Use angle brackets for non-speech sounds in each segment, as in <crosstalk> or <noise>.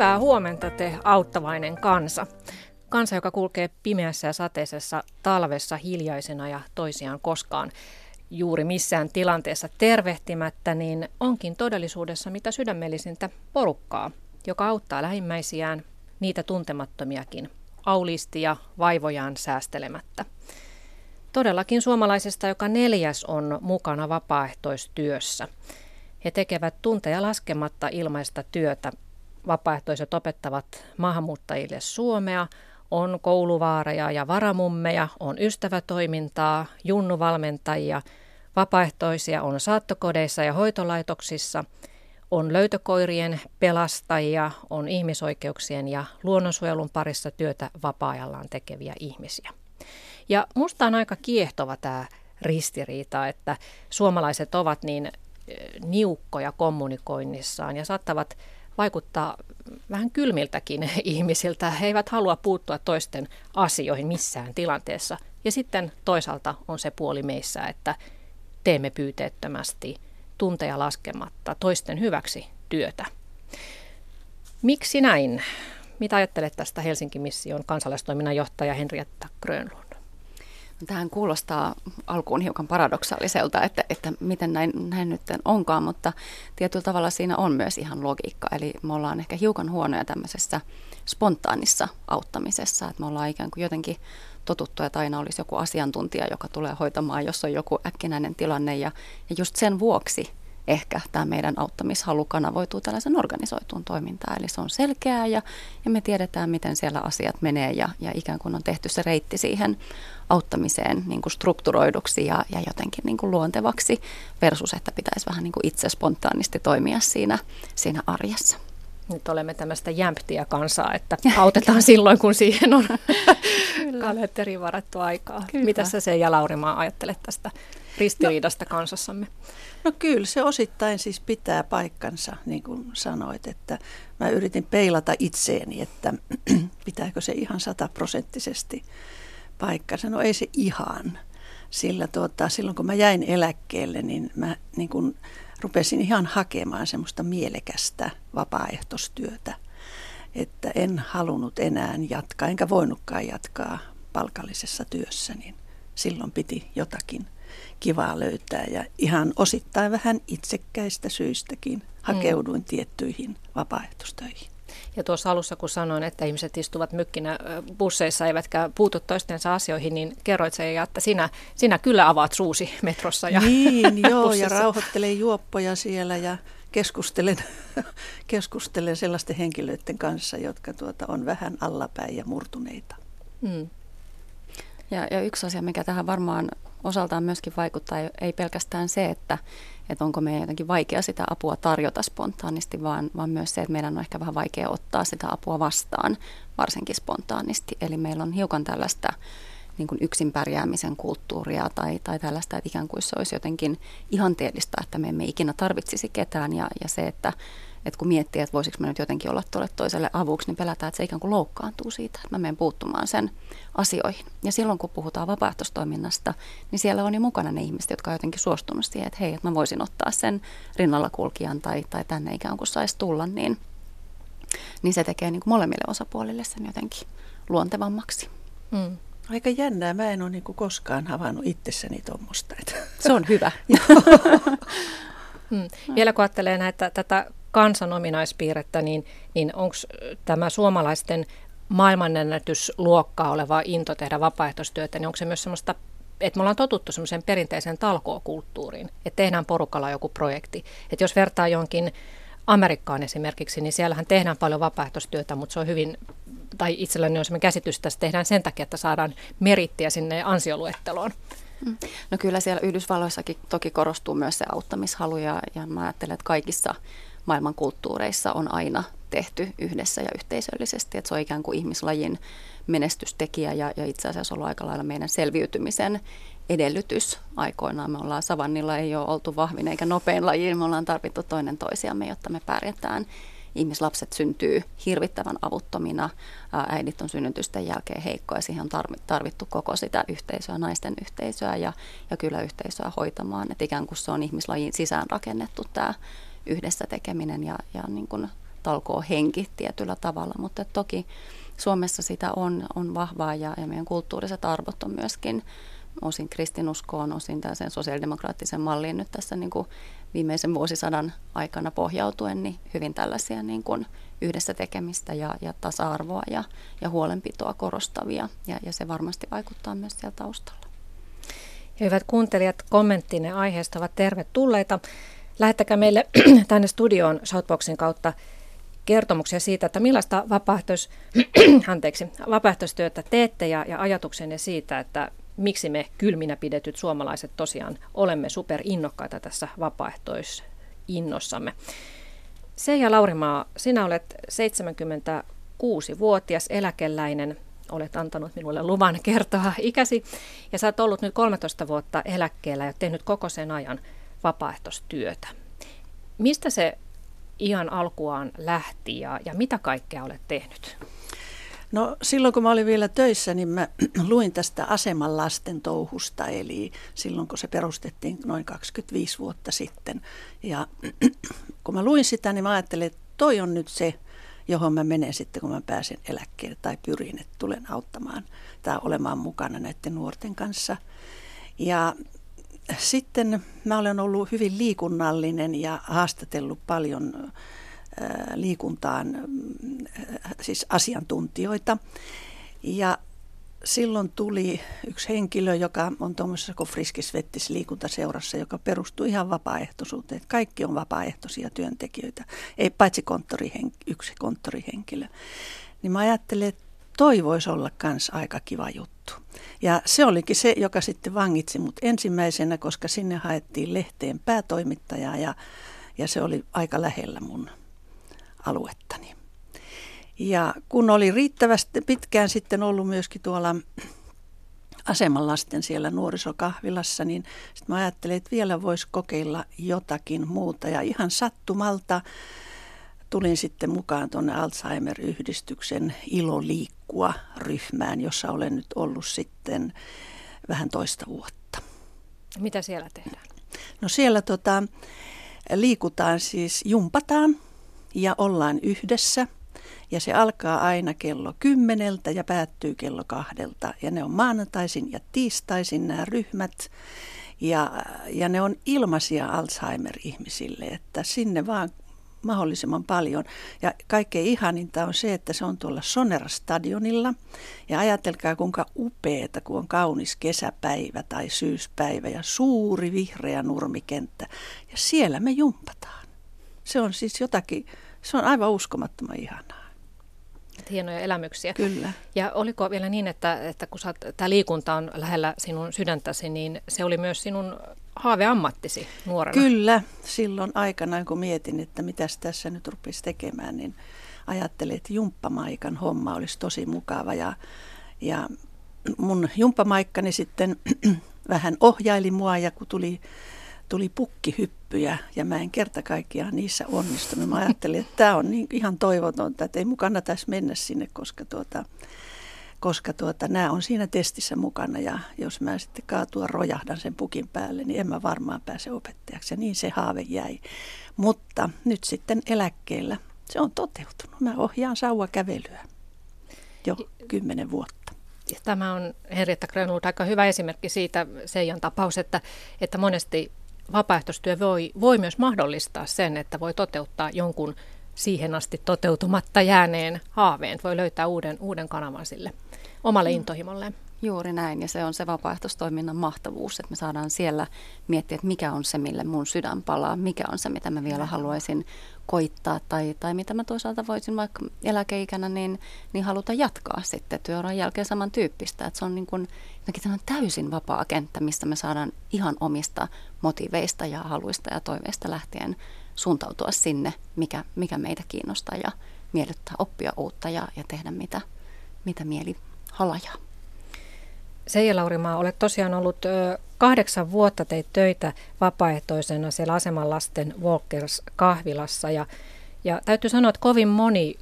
Hyvää huomenta te auttavainen kansa. Kansa, joka kulkee pimeässä ja sateisessa talvessa hiljaisena ja toisiaan koskaan juuri missään tilanteessa tervehtimättä, niin onkin todellisuudessa mitä sydämellisintä porukkaa, joka auttaa lähimmäisiään, niitä tuntemattomiakin, aulisti ja vaivojaan säästelemättä. Todellakin suomalaisesta joka neljäs on mukana vapaaehtoistyössä. He tekevät tunteja laskematta ilmaista työtä. Vapaaehtoiset opettavat maahanmuuttajille suomea, on kouluvaareja ja varamummeja, on ystävätoimintaa, junnuvalmentajia, vapaaehtoisia on saattokodeissa ja hoitolaitoksissa, on löytökoirien pelastajia, on ihmisoikeuksien ja luonnonsuojelun parissa työtä vapaa-ajallaan tekeviä ihmisiä. Ja musta on aika kiehtova tämä ristiriita, että suomalaiset ovat niin niukkoja kommunikoinnissaan ja saattavat vaikuttaa vähän kylmiltäkin <laughs> ihmisiltä. He eivät halua puuttua toisten asioihin missään tilanteessa. Ja sitten toisaalta on se puoli meissä, että teemme pyyteettömästi tunteja laskematta toisten hyväksi työtä. Miksi näin? Mitä ajattelet tästä Helsingin mission kansalaistoiminnan johtaja Henrietta Grönlund? Tähän kuulostaa alkuun hiukan paradoksaaliselta, että, että miten näin, näin nyt onkaan, mutta tietyllä tavalla siinä on myös ihan logiikka. Eli me ollaan ehkä hiukan huonoja tämmöisessä spontaanissa auttamisessa, että me ollaan ikään kuin jotenkin totuttu, että aina olisi joku asiantuntija, joka tulee hoitamaan, jos on joku äkkinäinen tilanne. Ja, ja just sen vuoksi ehkä tämä meidän auttamishalu kanavoituu tällaisen organisoituun toimintaan. Eli se on selkeää ja, ja me tiedetään, miten siellä asiat menee ja, ja ikään kuin on tehty se reitti siihen auttamiseen niin kuin strukturoiduksi ja, ja jotenkin niin kuin luontevaksi versus, että pitäisi vähän niin kuin itse spontaanisti toimia siinä, siinä arjessa. Nyt olemme tämmöistä jämptiä kansaa, että <laughs> autetaan silloin, kun siihen on <laughs> kalenteriin varattu aikaa. Kyllä. Mitä sä se ja Laurimaa ajattelet tästä ristiriidasta no, kansassamme? No kyllä, se osittain siis pitää paikkansa, niin kuin sanoit, että mä yritin peilata itseeni, että <clears throat> pitääkö se ihan sataprosenttisesti paikkansa. No ei se ihan, sillä tuota, silloin kun mä jäin eläkkeelle, niin mä niin kuin rupesin ihan hakemaan semmoista mielekästä vapaaehtoistyötä, että en halunnut enää jatkaa, enkä voinutkaan jatkaa palkallisessa työssä, niin silloin piti jotakin kivaa löytää ja ihan osittain vähän itsekkäistä syistäkin hakeuduin mm. tiettyihin vapaaehtoistöihin. Ja tuossa alussa, kun sanoin, että ihmiset istuvat mykkinä busseissa eivätkä puutu toistensa asioihin, niin kerroit se, että sinä, sinä kyllä avaat suusi metrossa ja Niin, <laughs> joo, bussissa. ja rauhoittelen juoppoja siellä ja keskustelen, <laughs> keskustelen sellaisten henkilöiden kanssa, jotka tuota, on vähän allapäin ja murtuneita. Mm. Ja, ja yksi asia, mikä tähän varmaan osaltaan myöskin vaikuttaa, ei pelkästään se, että, että onko meidän jotenkin vaikea sitä apua tarjota spontaanisti, vaan, vaan myös se, että meidän on ehkä vähän vaikea ottaa sitä apua vastaan, varsinkin spontaanisti. Eli meillä on hiukan tällaista niin kuin yksin pärjäämisen kulttuuria tai, tai tällaista, että ikään kuin se olisi jotenkin ihanteellista, että me emme ikinä tarvitsisi ketään ja, ja se, että että kun miettii, että voisiko me nyt jotenkin olla tuolle toiselle avuksi, niin pelätään, että se ikään kuin loukkaantuu siitä, että mä menen puuttumaan sen asioihin. Ja silloin, kun puhutaan vapaaehtoistoiminnasta, niin siellä on jo mukana ne ihmiset, jotka on jotenkin suostunut siihen, että hei, että mä voisin ottaa sen rinnalla kulkijan tai, tai tänne ikään kuin saisi tulla, niin, niin se tekee niin kuin molemmille osapuolille sen jotenkin luontevammaksi. Mm. Aika jännää. Mä en ole niin koskaan havainnut itsessäni tuommoista. Se on hyvä. <laughs> mm. Vielä kun ajattelee näitä, tätä kansan ominaispiirrettä, niin, niin onko tämä suomalaisten maailmanennätysluokkaa oleva into tehdä vapaaehtoistyötä, niin onko se myös semmoista että me ollaan totuttu semmoiseen perinteiseen talkookulttuuriin, että tehdään porukalla joku projekti. Että jos vertaa jonkin Amerikkaan esimerkiksi, niin siellähän tehdään paljon vapaaehtoistyötä, mutta se on hyvin, tai itselläni on sellainen käsitys, että se tehdään sen takia, että saadaan merittiä sinne ansioluetteloon. Mm. No kyllä siellä Yhdysvalloissakin toki korostuu myös se auttamishalu ja, ja mä ajattelen, että kaikissa maailman kulttuureissa on aina tehty yhdessä ja yhteisöllisesti. Että se on ikään kuin ihmislajin menestystekijä ja, ja itse asiassa ollut aika lailla meidän selviytymisen edellytys aikoinaan. Me ollaan savannilla, ei ole oltu vahvin eikä nopein laji, me ollaan tarvittu toinen toisiamme, jotta me pärjätään. Ihmislapset syntyy hirvittävän avuttomina, äidit on synnytysten jälkeen heikkoja, siihen on tarvittu koko sitä yhteisöä, naisten yhteisöä ja, ja kyllä yhteisöä hoitamaan. Että ikään kuin se on ihmislajin sisään rakennettu tämä yhdessä tekeminen ja, ja niin kuin talkoo henki tietyllä tavalla, mutta toki Suomessa sitä on, on vahvaa ja, ja meidän kulttuuriset arvot on myöskin osin kristinuskoon, osin tällaisen sosiaalidemokraattisen malliin nyt tässä niin kuin viimeisen vuosisadan aikana pohjautuen, niin hyvin tällaisia niin kuin yhdessä tekemistä ja, ja tasa-arvoa ja, ja huolenpitoa korostavia. Ja, ja se varmasti vaikuttaa myös siellä taustalla. Ja hyvät kuuntelijat, kommenttinne aiheesta ovat tervetulleita. Lähettäkää meille <clears throat> tänne studioon Shoutboxin kautta kertomuksia siitä, että millaista vapaaehtois, <clears throat> anteeksi, vapaaehtoistyötä teette ja, ja ajatuksenne siitä, että miksi me kylminä pidetyt suomalaiset tosiaan olemme superinnokkaita tässä vapaaehtoisinnossamme. Seija Laurimaa, sinä olet 76-vuotias eläkeläinen, olet antanut minulle luvan kertoa ikäsi, ja sä oot ollut nyt 13 vuotta eläkkeellä ja tehnyt koko sen ajan vapaaehtoistyötä. Mistä se ihan alkuaan lähti ja, ja mitä kaikkea olet tehnyt? No silloin kun mä olin vielä töissä, niin mä <clears throat> luin tästä aseman lasten touhusta, eli silloin kun se perustettiin noin 25 vuotta sitten. Ja <clears throat> kun mä luin sitä, niin mä ajattelin, että toi on nyt se, johon mä menen sitten, kun mä pääsen eläkkeelle tai pyrin, että tulen auttamaan tai olemaan mukana näiden nuorten kanssa. Ja sitten mä olen ollut hyvin liikunnallinen ja haastatellut paljon liikuntaan siis asiantuntijoita. Ja silloin tuli yksi henkilö, joka on tuommoisessa kuin Friskisvettis liikuntaseurassa, joka perustuu ihan vapaaehtoisuuteen. Kaikki on vapaaehtoisia työntekijöitä, ei paitsi konttorihen, yksi konttorihenkilö. Niin mä ajattelin, että toi voisi olla myös aika kiva juttu. Ja se olikin se, joka sitten vangitsi mut ensimmäisenä, koska sinne haettiin lehteen päätoimittajaa ja, ja se oli aika lähellä mun aluettani. Ja kun oli riittävästi pitkään sitten ollut myöskin tuolla asemanlasten siellä nuorisokahvilassa, niin sitten mä ajattelin, että vielä voisi kokeilla jotakin muuta. Ja ihan sattumalta tulin sitten mukaan tuonne Alzheimer-yhdistyksen Ilo liikkua ryhmään, jossa olen nyt ollut sitten vähän toista vuotta. Mitä siellä tehdään? No siellä tota, liikutaan siis, jumpataan ja ollaan yhdessä. Ja se alkaa aina kello kymmeneltä ja päättyy kello kahdelta. Ja ne on maanantaisin ja tiistaisin nämä ryhmät. Ja, ja ne on ilmaisia Alzheimer-ihmisille, että sinne vaan mahdollisimman paljon. Ja kaikkein ihaninta on se, että se on tuolla Sonera-stadionilla. Ja ajatelkaa kuinka upeeta, kun on kaunis kesäpäivä tai syyspäivä ja suuri vihreä nurmikenttä. Ja siellä me jumpataan. Se on siis jotakin, se on aivan uskomattoman ihanaa. Hienoja elämyksiä. Kyllä. Ja oliko vielä niin, että, että kun tämä liikunta on lähellä sinun sydäntäsi, niin se oli myös sinun haaveammattisi nuorena? Kyllä. Silloin aikana, kun mietin, että mitä tässä nyt rupesi tekemään, niin ajattelin, että jumppamaikan homma olisi tosi mukava. Ja, ja mun jumppamaikkani sitten <clears throat> vähän ohjaili mua ja kun tuli tuli pukkihyppyjä ja mä en kerta kaikkiaan niissä onnistunut. Mä ajattelin, että tämä on niin ihan toivotonta, että ei mun kannattaisi mennä sinne, koska, tuota, koska tuota, nämä on siinä testissä mukana ja jos mä sitten kaatua rojahdan sen pukin päälle, niin en mä varmaan pääse opettajaksi ja niin se haave jäi. Mutta nyt sitten eläkkeellä se on toteutunut. Mä ohjaan sauvakävelyä jo kymmenen vuotta. Tämä on Henrietta Grönlund aika hyvä esimerkki siitä Seijan tapaus, että, että monesti vapaaehtoistyö voi, voi myös mahdollistaa sen, että voi toteuttaa jonkun siihen asti toteutumatta jääneen haaveen. Voi löytää uuden, uuden kanavan sille omalle mm. intohimolleen. Juuri näin, ja se on se vapaaehtoistoiminnan mahtavuus, että me saadaan siellä miettiä, että mikä on se, mille mun sydän palaa, mikä on se, mitä mä vielä haluaisin koittaa, tai, tai mitä mä toisaalta voisin vaikka eläkeikänä niin, niin haluta jatkaa sitten työuran jälkeen samantyyppistä. Että se on niin kuin jotenkin täysin vapaa kenttä, mistä me saadaan ihan omista motiveista ja haluista ja toiveista lähtien suuntautua sinne, mikä, mikä meitä kiinnostaa ja miellyttää oppia uutta ja, ja tehdä mitä, mitä mieli halajaa. Seija Laurimaa, olet tosiaan ollut kahdeksan vuotta teit töitä vapaaehtoisena siellä aseman lasten Walkers-kahvilassa ja, ja täytyy sanoa, että kovin moni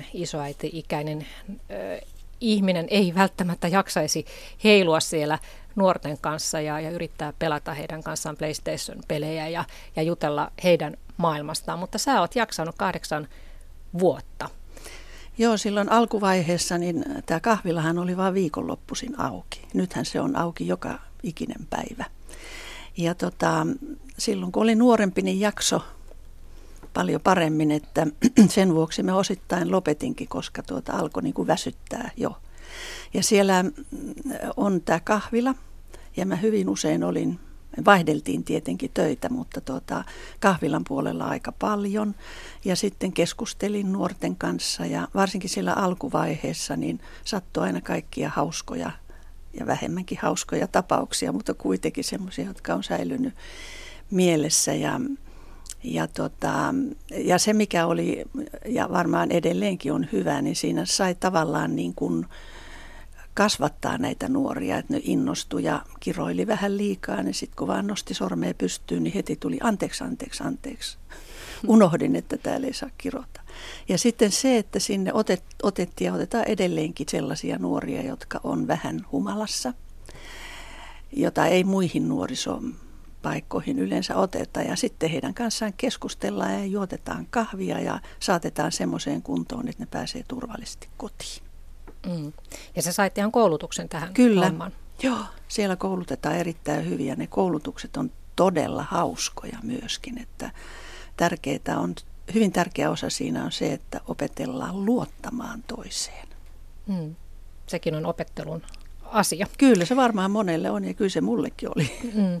6-70 isoäiti-ikäinen ihminen ei välttämättä jaksaisi heilua siellä nuorten kanssa ja, ja yrittää pelata heidän kanssaan PlayStation-pelejä ja, ja jutella heidän maailmastaan, mutta sä oot jaksanut kahdeksan vuotta. Joo, silloin alkuvaiheessa niin tämä kahvilahan oli vain viikonloppuisin auki. Nythän se on auki joka ikinen päivä. Ja tota, silloin kun oli nuorempi, niin jakso paljon paremmin, että <clears throat> sen vuoksi me osittain lopetinkin, koska tuota alkoi niin kuin väsyttää jo. Ja siellä mm, on tämä kahvila, ja mä hyvin usein olin, vaihdeltiin tietenkin töitä, mutta tuota, kahvilan puolella aika paljon. Ja sitten keskustelin nuorten kanssa ja varsinkin sillä alkuvaiheessa niin sattui aina kaikkia hauskoja ja vähemmänkin hauskoja tapauksia, mutta kuitenkin semmoisia, jotka on säilynyt mielessä. Ja, ja, tota, ja se, mikä oli, ja varmaan edelleenkin on hyvä, niin siinä sai tavallaan niin kuin kasvattaa näitä nuoria, että ne innostui ja kiroili vähän liikaa, niin sitten kun vaan nosti sormea pystyyn, niin heti tuli anteeksi, anteeksi, anteeksi. <laughs> Unohdin, että täällä ei saa kirota. Ja sitten se, että sinne otet, otettiin ja otetaan edelleenkin sellaisia nuoria, jotka on vähän humalassa, jota ei muihin nuorisopaikkoihin yleensä oteta. Ja sitten heidän kanssaan keskustellaan ja juotetaan kahvia ja saatetaan semmoiseen kuntoon, että ne pääsee turvallisesti kotiin. Mm. Ja se sait ihan koulutuksen tähän Kyllä. hommaan. Joo, siellä koulutetaan erittäin hyvin ja ne koulutukset on todella hauskoja myöskin, että tärkeää on, hyvin tärkeä osa siinä on se, että opetellaan luottamaan toiseen. Mm. Sekin on opettelun asia. Kyllä se varmaan monelle on ja kyllä se mullekin oli. Mm.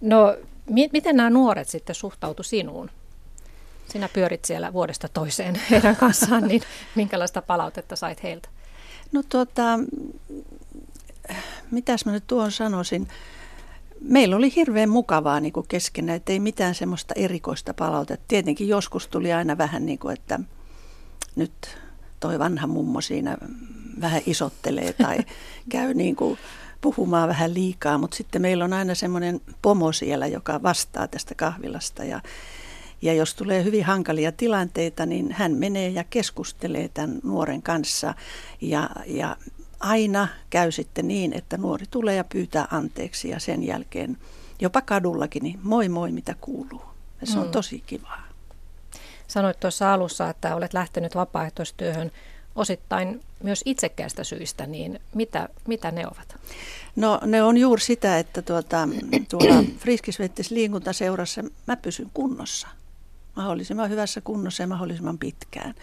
No, mi- miten nämä nuoret sitten suhtautu sinuun? Sinä pyörit siellä vuodesta toiseen <laughs> heidän kanssaan, niin minkälaista palautetta sait heiltä? No tuota, mitäs mä nyt tuon sanoisin. Meillä oli hirveän mukavaa niin kuin keskenään, että ei mitään semmoista erikoista palautetta. Tietenkin joskus tuli aina vähän niin kuin, että nyt toi vanha mummo siinä vähän isottelee tai <laughs> käy niin kuin puhumaan vähän liikaa, mutta sitten meillä on aina semmoinen pomo siellä, joka vastaa tästä kahvilasta ja ja jos tulee hyvin hankalia tilanteita, niin hän menee ja keskustelee tämän nuoren kanssa. Ja, ja aina käy sitten niin, että nuori tulee ja pyytää anteeksi ja sen jälkeen jopa kadullakin, niin moi moi mitä kuuluu. Ja se on mm. tosi kivaa. Sanoit tuossa alussa, että olet lähtenyt vapaaehtoistyöhön osittain myös itsekkäistä syistä, niin mitä, mitä ne ovat? No ne on juuri sitä, että tuota, tuolla <clears throat> Friskisvettis liikuntaseurassa mä pysyn kunnossa mahdollisimman hyvässä kunnossa ja mahdollisimman pitkään.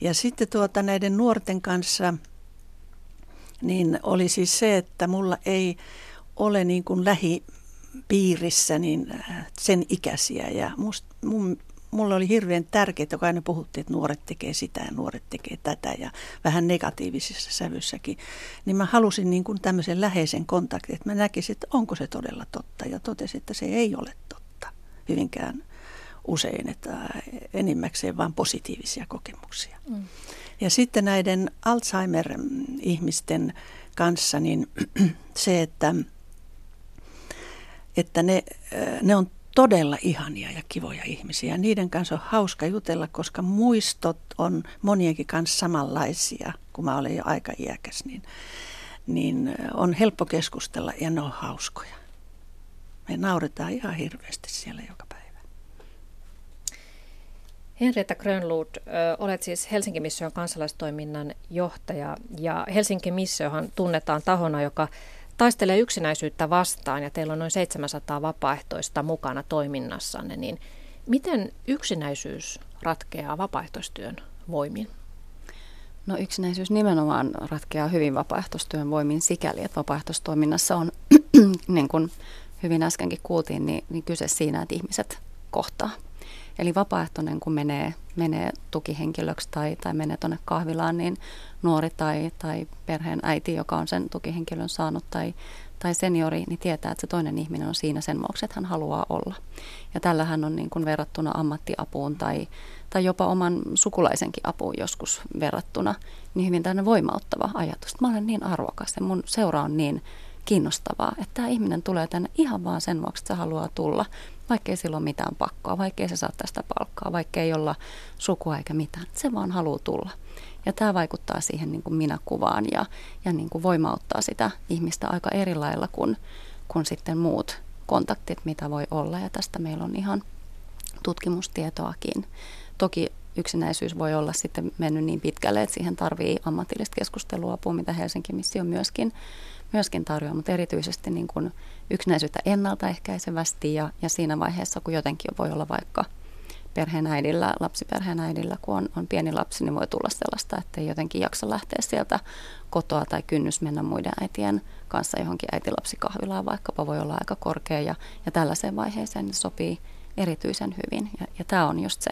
Ja sitten tuota näiden nuorten kanssa niin oli siis se, että mulla ei ole niin kuin lähipiirissä niin äh, sen ikäisiä ja must, mun, mulla oli hirveän tärkeää, kun aina puhuttiin, että nuoret tekee sitä ja nuoret tekee tätä ja vähän negatiivisissa sävyssäkin, niin mä halusin niin kuin tämmöisen läheisen kontaktin, että mä näkisin, että onko se todella totta ja totesin, että se ei ole totta hyvinkään usein, että enimmäkseen vain positiivisia kokemuksia. Mm. Ja sitten näiden Alzheimer-ihmisten kanssa, niin <clears throat> se, että, että ne, ne on todella ihania ja kivoja ihmisiä. Niiden kanssa on hauska jutella, koska muistot on monienkin kanssa samanlaisia, kun mä olen jo aika iäkäs, niin, niin on helppo keskustella ja ne on hauskoja. Me nauretaan ihan hirveästi siellä joka päivä. Henrietta Grönlund, olet siis Helsingin Mission kansalaistoiminnan johtaja ja Helsingin Missiohan tunnetaan tahona, joka taistelee yksinäisyyttä vastaan ja teillä on noin 700 vapaaehtoista mukana toiminnassanne, niin miten yksinäisyys ratkeaa vapaaehtoistyön voimin? No yksinäisyys nimenomaan ratkeaa hyvin vapaaehtoistyön voimin sikäli, että vapaaehtoistoiminnassa on, <clears throat> niin kuin hyvin äskenkin kuultiin, niin, niin kyse siinä, että ihmiset kohtaa Eli vapaaehtoinen, kun menee, menee tukihenkilöksi tai, tai menee tuonne kahvilaan, niin nuori tai, tai perheen äiti, joka on sen tukihenkilön saanut tai, tai seniori, niin tietää, että se toinen ihminen on siinä sen vuoksi, että hän haluaa olla. Ja tällähän on niin kuin verrattuna ammattiapuun tai, tai jopa oman sukulaisenkin apuun joskus verrattuna, niin hyvin tämmöinen voimauttava ajatus, että mä olen niin arvokas ja mun seura on niin kiinnostavaa, että tämä ihminen tulee tänne ihan vaan sen vuoksi, että se haluaa tulla vaikkei sillä ole mitään pakkoa, vaikkei se saa tästä palkkaa, vaikkei olla sukua eikä mitään. Se vaan haluaa tulla. Ja tämä vaikuttaa siihen niin kuin minäkuvaan ja, ja niin kuin voimauttaa sitä ihmistä aika eri lailla kuin, kuin sitten muut kontaktit, mitä voi olla. Ja tästä meillä on ihan tutkimustietoakin. Toki yksinäisyys voi olla sitten mennyt niin pitkälle, että siihen tarvii ammatillista keskusteluapua, mitä Helsinki Missio myöskin, myöskin tarjoaa, mutta erityisesti niin kuin yksinäisyyttä ennaltaehkäisevästi ja, ja siinä vaiheessa, kun jotenkin voi olla vaikka perheenäidillä, lapsiperheenäidillä, kun on, on pieni lapsi, niin voi tulla sellaista, että ei jotenkin jaksa lähteä sieltä kotoa tai kynnys mennä muiden äitien kanssa johonkin äitilapsikahvilaan vaikkapa voi olla aika korkea ja, ja tällaiseen vaiheeseen ne sopii erityisen hyvin. Ja, ja tämä on just se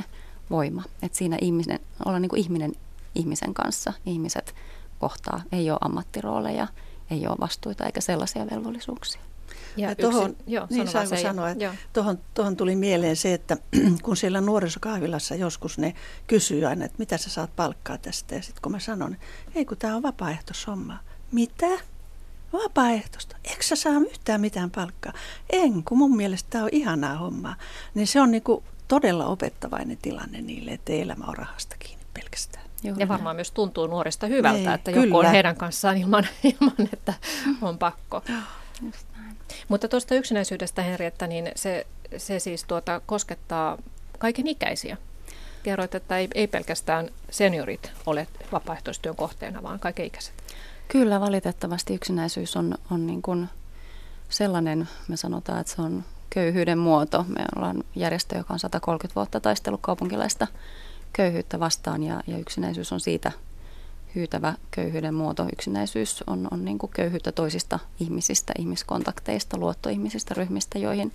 voima, että siinä ihminen, olla niin kuin ihminen ihmisen kanssa, ihmiset kohtaa, ei ole ammattirooleja, ei ole vastuita eikä sellaisia velvollisuuksia. Ja, ja tohon, yksin, joo, niin saanko sanoa, että tohon, tohon tuli mieleen se, että <clears throat> kun siellä nuorisokahvilassa joskus ne kysyy aina, että mitä sä saat palkkaa tästä. Ja sitten kun mä sanon, ei kun tämä on vapaaehtoishomma. Mitä? Vapaaehtoista. Eikö sä saa yhtään mitään palkkaa? En, kun mun mielestä tämä on ihanaa hommaa. Niin se on niinku todella opettavainen tilanne niille, että elämä on rahasta kiinni pelkästään. Joo, ja varmaan myös tuntuu nuorista hyvältä, Ei, että kyllä. joku on heidän kanssaan ilman, <laughs> ilman että on pakko. Mutta tuosta yksinäisyydestä, Henrietta, niin se, se siis tuota, koskettaa kaiken ikäisiä. Kerroit, että ei, ei pelkästään seniorit ole vapaaehtoistyön kohteena, vaan kaiken ikäiset. Kyllä, valitettavasti yksinäisyys on, on niin kuin sellainen, me sanotaan, että se on köyhyyden muoto. Me ollaan järjestö, joka on 130 vuotta taistellut kaupunkilaista köyhyyttä vastaan ja, ja yksinäisyys on siitä hyytävä köyhyyden muoto. Yksinäisyys on, on niin kuin köyhyyttä toisista ihmisistä, ihmiskontakteista, luottoihmisistä, ryhmistä, joihin,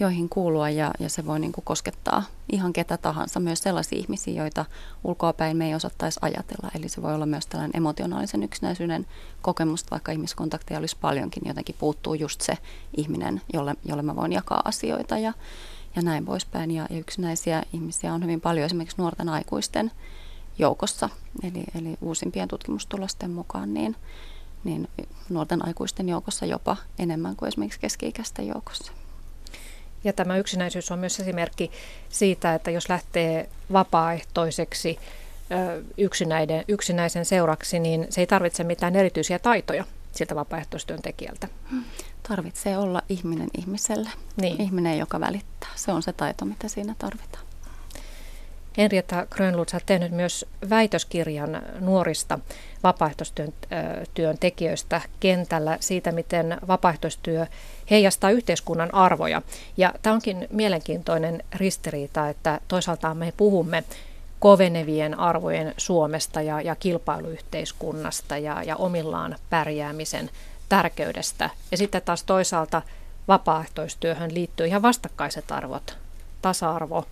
joihin kuulua ja, ja se voi niin kuin koskettaa ihan ketä tahansa, myös sellaisia ihmisiä, joita ulkoapäin me ei osattaisi ajatella. Eli se voi olla myös tällainen emotionaalisen yksinäisyyden kokemus, vaikka ihmiskontakteja olisi paljonkin, jotenkin puuttuu just se ihminen, jolle, jolle mä voin jakaa asioita ja, ja näin poispäin. Ja, ja yksinäisiä ihmisiä on hyvin paljon esimerkiksi nuorten aikuisten joukossa, eli, eli uusimpien tutkimustulosten mukaan, niin, niin nuorten aikuisten joukossa jopa enemmän kuin esimerkiksi keski-ikäisten joukossa. Ja tämä yksinäisyys on myös esimerkki siitä, että jos lähtee vapaaehtoiseksi yksinäisen seuraksi, niin se ei tarvitse mitään erityisiä taitoja siltä vapaaehtoistyöntekijältä. Tarvitsee olla ihminen ihmiselle. Niin. Ihminen, joka välittää. Se on se taito, mitä siinä tarvitaan. Henrietta Grönlund, olet tehnyt myös väitöskirjan nuorista vapaaehtoistyön työn tekijöistä kentällä siitä, miten vapaaehtoistyö heijastaa yhteiskunnan arvoja. Ja tämä onkin mielenkiintoinen ristiriita, että toisaalta me puhumme kovenevien arvojen Suomesta ja, ja kilpailuyhteiskunnasta ja, ja omillaan pärjäämisen tärkeydestä. Ja sitten taas toisaalta vapaaehtoistyöhön liittyy ihan vastakkaiset arvot, tasa-arvo,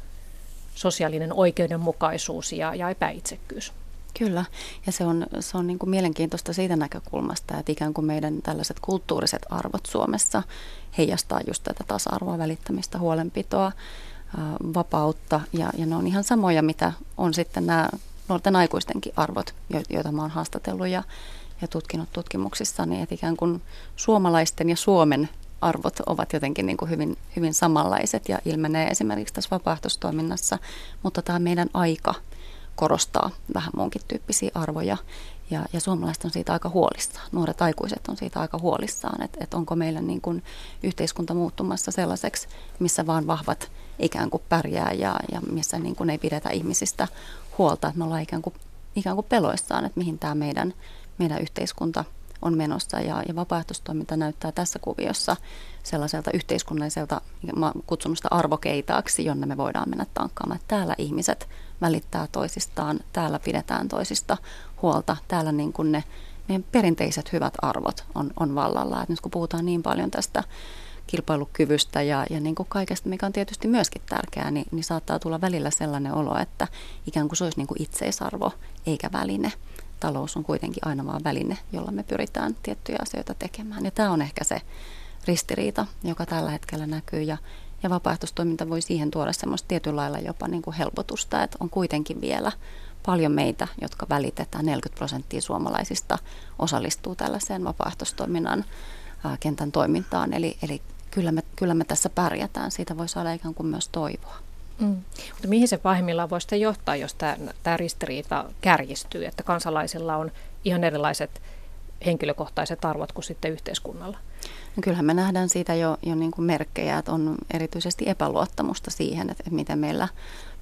sosiaalinen oikeudenmukaisuus ja, ja epäitsekkyys. Kyllä, ja se on, se on niin kuin mielenkiintoista siitä näkökulmasta, että ikään kuin meidän tällaiset kulttuuriset arvot Suomessa heijastaa just tätä tasa-arvoa, välittämistä, huolenpitoa, vapautta, ja, ja ne on ihan samoja, mitä on sitten nämä nuorten aikuistenkin arvot, joita mä oon haastatellut ja, ja tutkinut tutkimuksissa, niin että ikään kuin suomalaisten ja Suomen arvot ovat jotenkin niin kuin hyvin, hyvin samanlaiset ja ilmenee esimerkiksi tässä vapaaehtoistoiminnassa, mutta tämä meidän aika korostaa vähän muunkin tyyppisiä arvoja ja, ja suomalaiset on siitä aika huolissaan. Nuoret aikuiset on siitä aika huolissaan, että, että onko meillä niin kuin yhteiskunta muuttumassa sellaiseksi, missä vaan vahvat ikään kuin pärjää ja, ja missä niin kuin ei pidetä ihmisistä huolta, että me ollaan ikään kuin, ikään kuin peloissaan, että mihin tämä meidän, meidän yhteiskunta on menossa ja, ja vapaaehtoistoiminta näyttää tässä kuviossa sellaiselta yhteiskunnalliselta, mä kutsun sitä arvokeitaaksi, jonne me voidaan mennä tankkaamaan. Täällä ihmiset välittää toisistaan, täällä pidetään toisista huolta, täällä niin kuin ne meidän perinteiset hyvät arvot on, on vallalla. Et nyt kun puhutaan niin paljon tästä kilpailukyvystä ja, ja niin kuin kaikesta, mikä on tietysti myöskin tärkeää, niin, niin saattaa tulla välillä sellainen olo, että ikään kuin se olisi niin kuin itseisarvo eikä väline talous on kuitenkin aina vaan väline, jolla me pyritään tiettyjä asioita tekemään. Ja tämä on ehkä se ristiriita, joka tällä hetkellä näkyy. Ja, ja vapaaehtoistoiminta voi siihen tuoda semmoista tietyllä lailla jopa niin kuin helpotusta, että on kuitenkin vielä paljon meitä, jotka välitetään. 40 prosenttia suomalaisista osallistuu tällaiseen vapaaehtoistoiminnan kentän toimintaan. Eli, eli kyllä, me, kyllä me tässä pärjätään. Siitä voi saada ikään kuin myös toivoa. Mm. Mutta mihin se pahimmillaan voi sitten johtaa, jos tämä, tämä ristiriita kärjistyy, että kansalaisilla on ihan erilaiset henkilökohtaiset arvot kuin sitten yhteiskunnalla. No kyllähän me nähdään siitä jo, jo niin kuin merkkejä, että on erityisesti epäluottamusta siihen, että, että miten meillä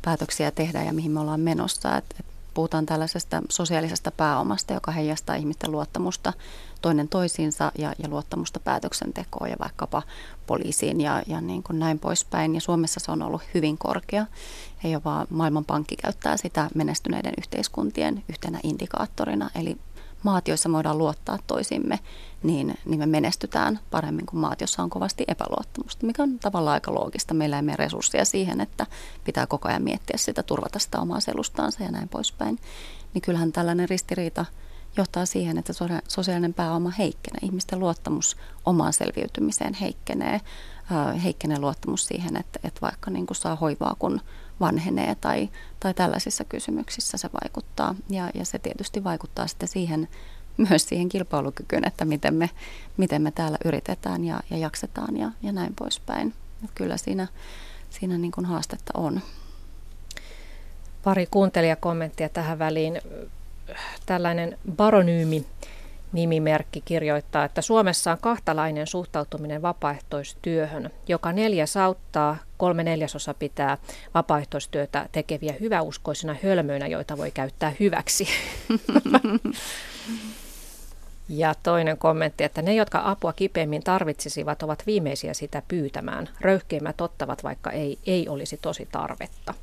päätöksiä tehdään ja mihin me ollaan menossa. Että, että puhutaan tällaisesta sosiaalisesta pääomasta, joka heijastaa ihmisten luottamusta toinen toisiinsa ja, ja luottamusta päätöksentekoon ja vaikkapa poliisiin ja, ja niin kuin näin poispäin. Ja Suomessa se on ollut hyvin korkea. Ja jopa Maailmanpankki käyttää sitä menestyneiden yhteiskuntien yhtenä indikaattorina. Eli maat, joissa voidaan luottaa toisimme, niin, niin me menestytään paremmin kuin maat, joissa on kovasti epäluottamusta, mikä on tavallaan aika loogista. Meillä ei mene resursseja siihen, että pitää koko ajan miettiä sitä, turvata sitä omaa selustaansa ja näin poispäin. Niin kyllähän tällainen ristiriita johtaa siihen, että sosiaalinen pääoma heikkenee. Ihmisten luottamus omaan selviytymiseen heikkenee. Heikkenee luottamus siihen, että, että vaikka niin kuin saa hoivaa, kun vanhenee tai, tai tällaisissa kysymyksissä se vaikuttaa. Ja, ja se tietysti vaikuttaa sitten siihen, myös siihen kilpailukykyyn, että miten me, miten me täällä yritetään ja, ja jaksetaan ja, ja näin poispäin. Että kyllä siinä, siinä niin kuin haastetta on. Pari kuuntelijakommenttia tähän väliin. Tällainen baronyymi nimimerkki kirjoittaa, että Suomessa on kahtalainen suhtautuminen vapaaehtoistyöhön. Joka neljäs auttaa, kolme neljäsosa pitää vapaaehtoistyötä tekeviä hyväuskoisina hölmöinä, joita voi käyttää hyväksi. <laughs> Ja toinen kommentti, että ne, jotka apua kipeimmin tarvitsisivat, ovat viimeisiä sitä pyytämään. Röyhkeimmät ottavat, vaikka ei, ei olisi tosi tarvetta.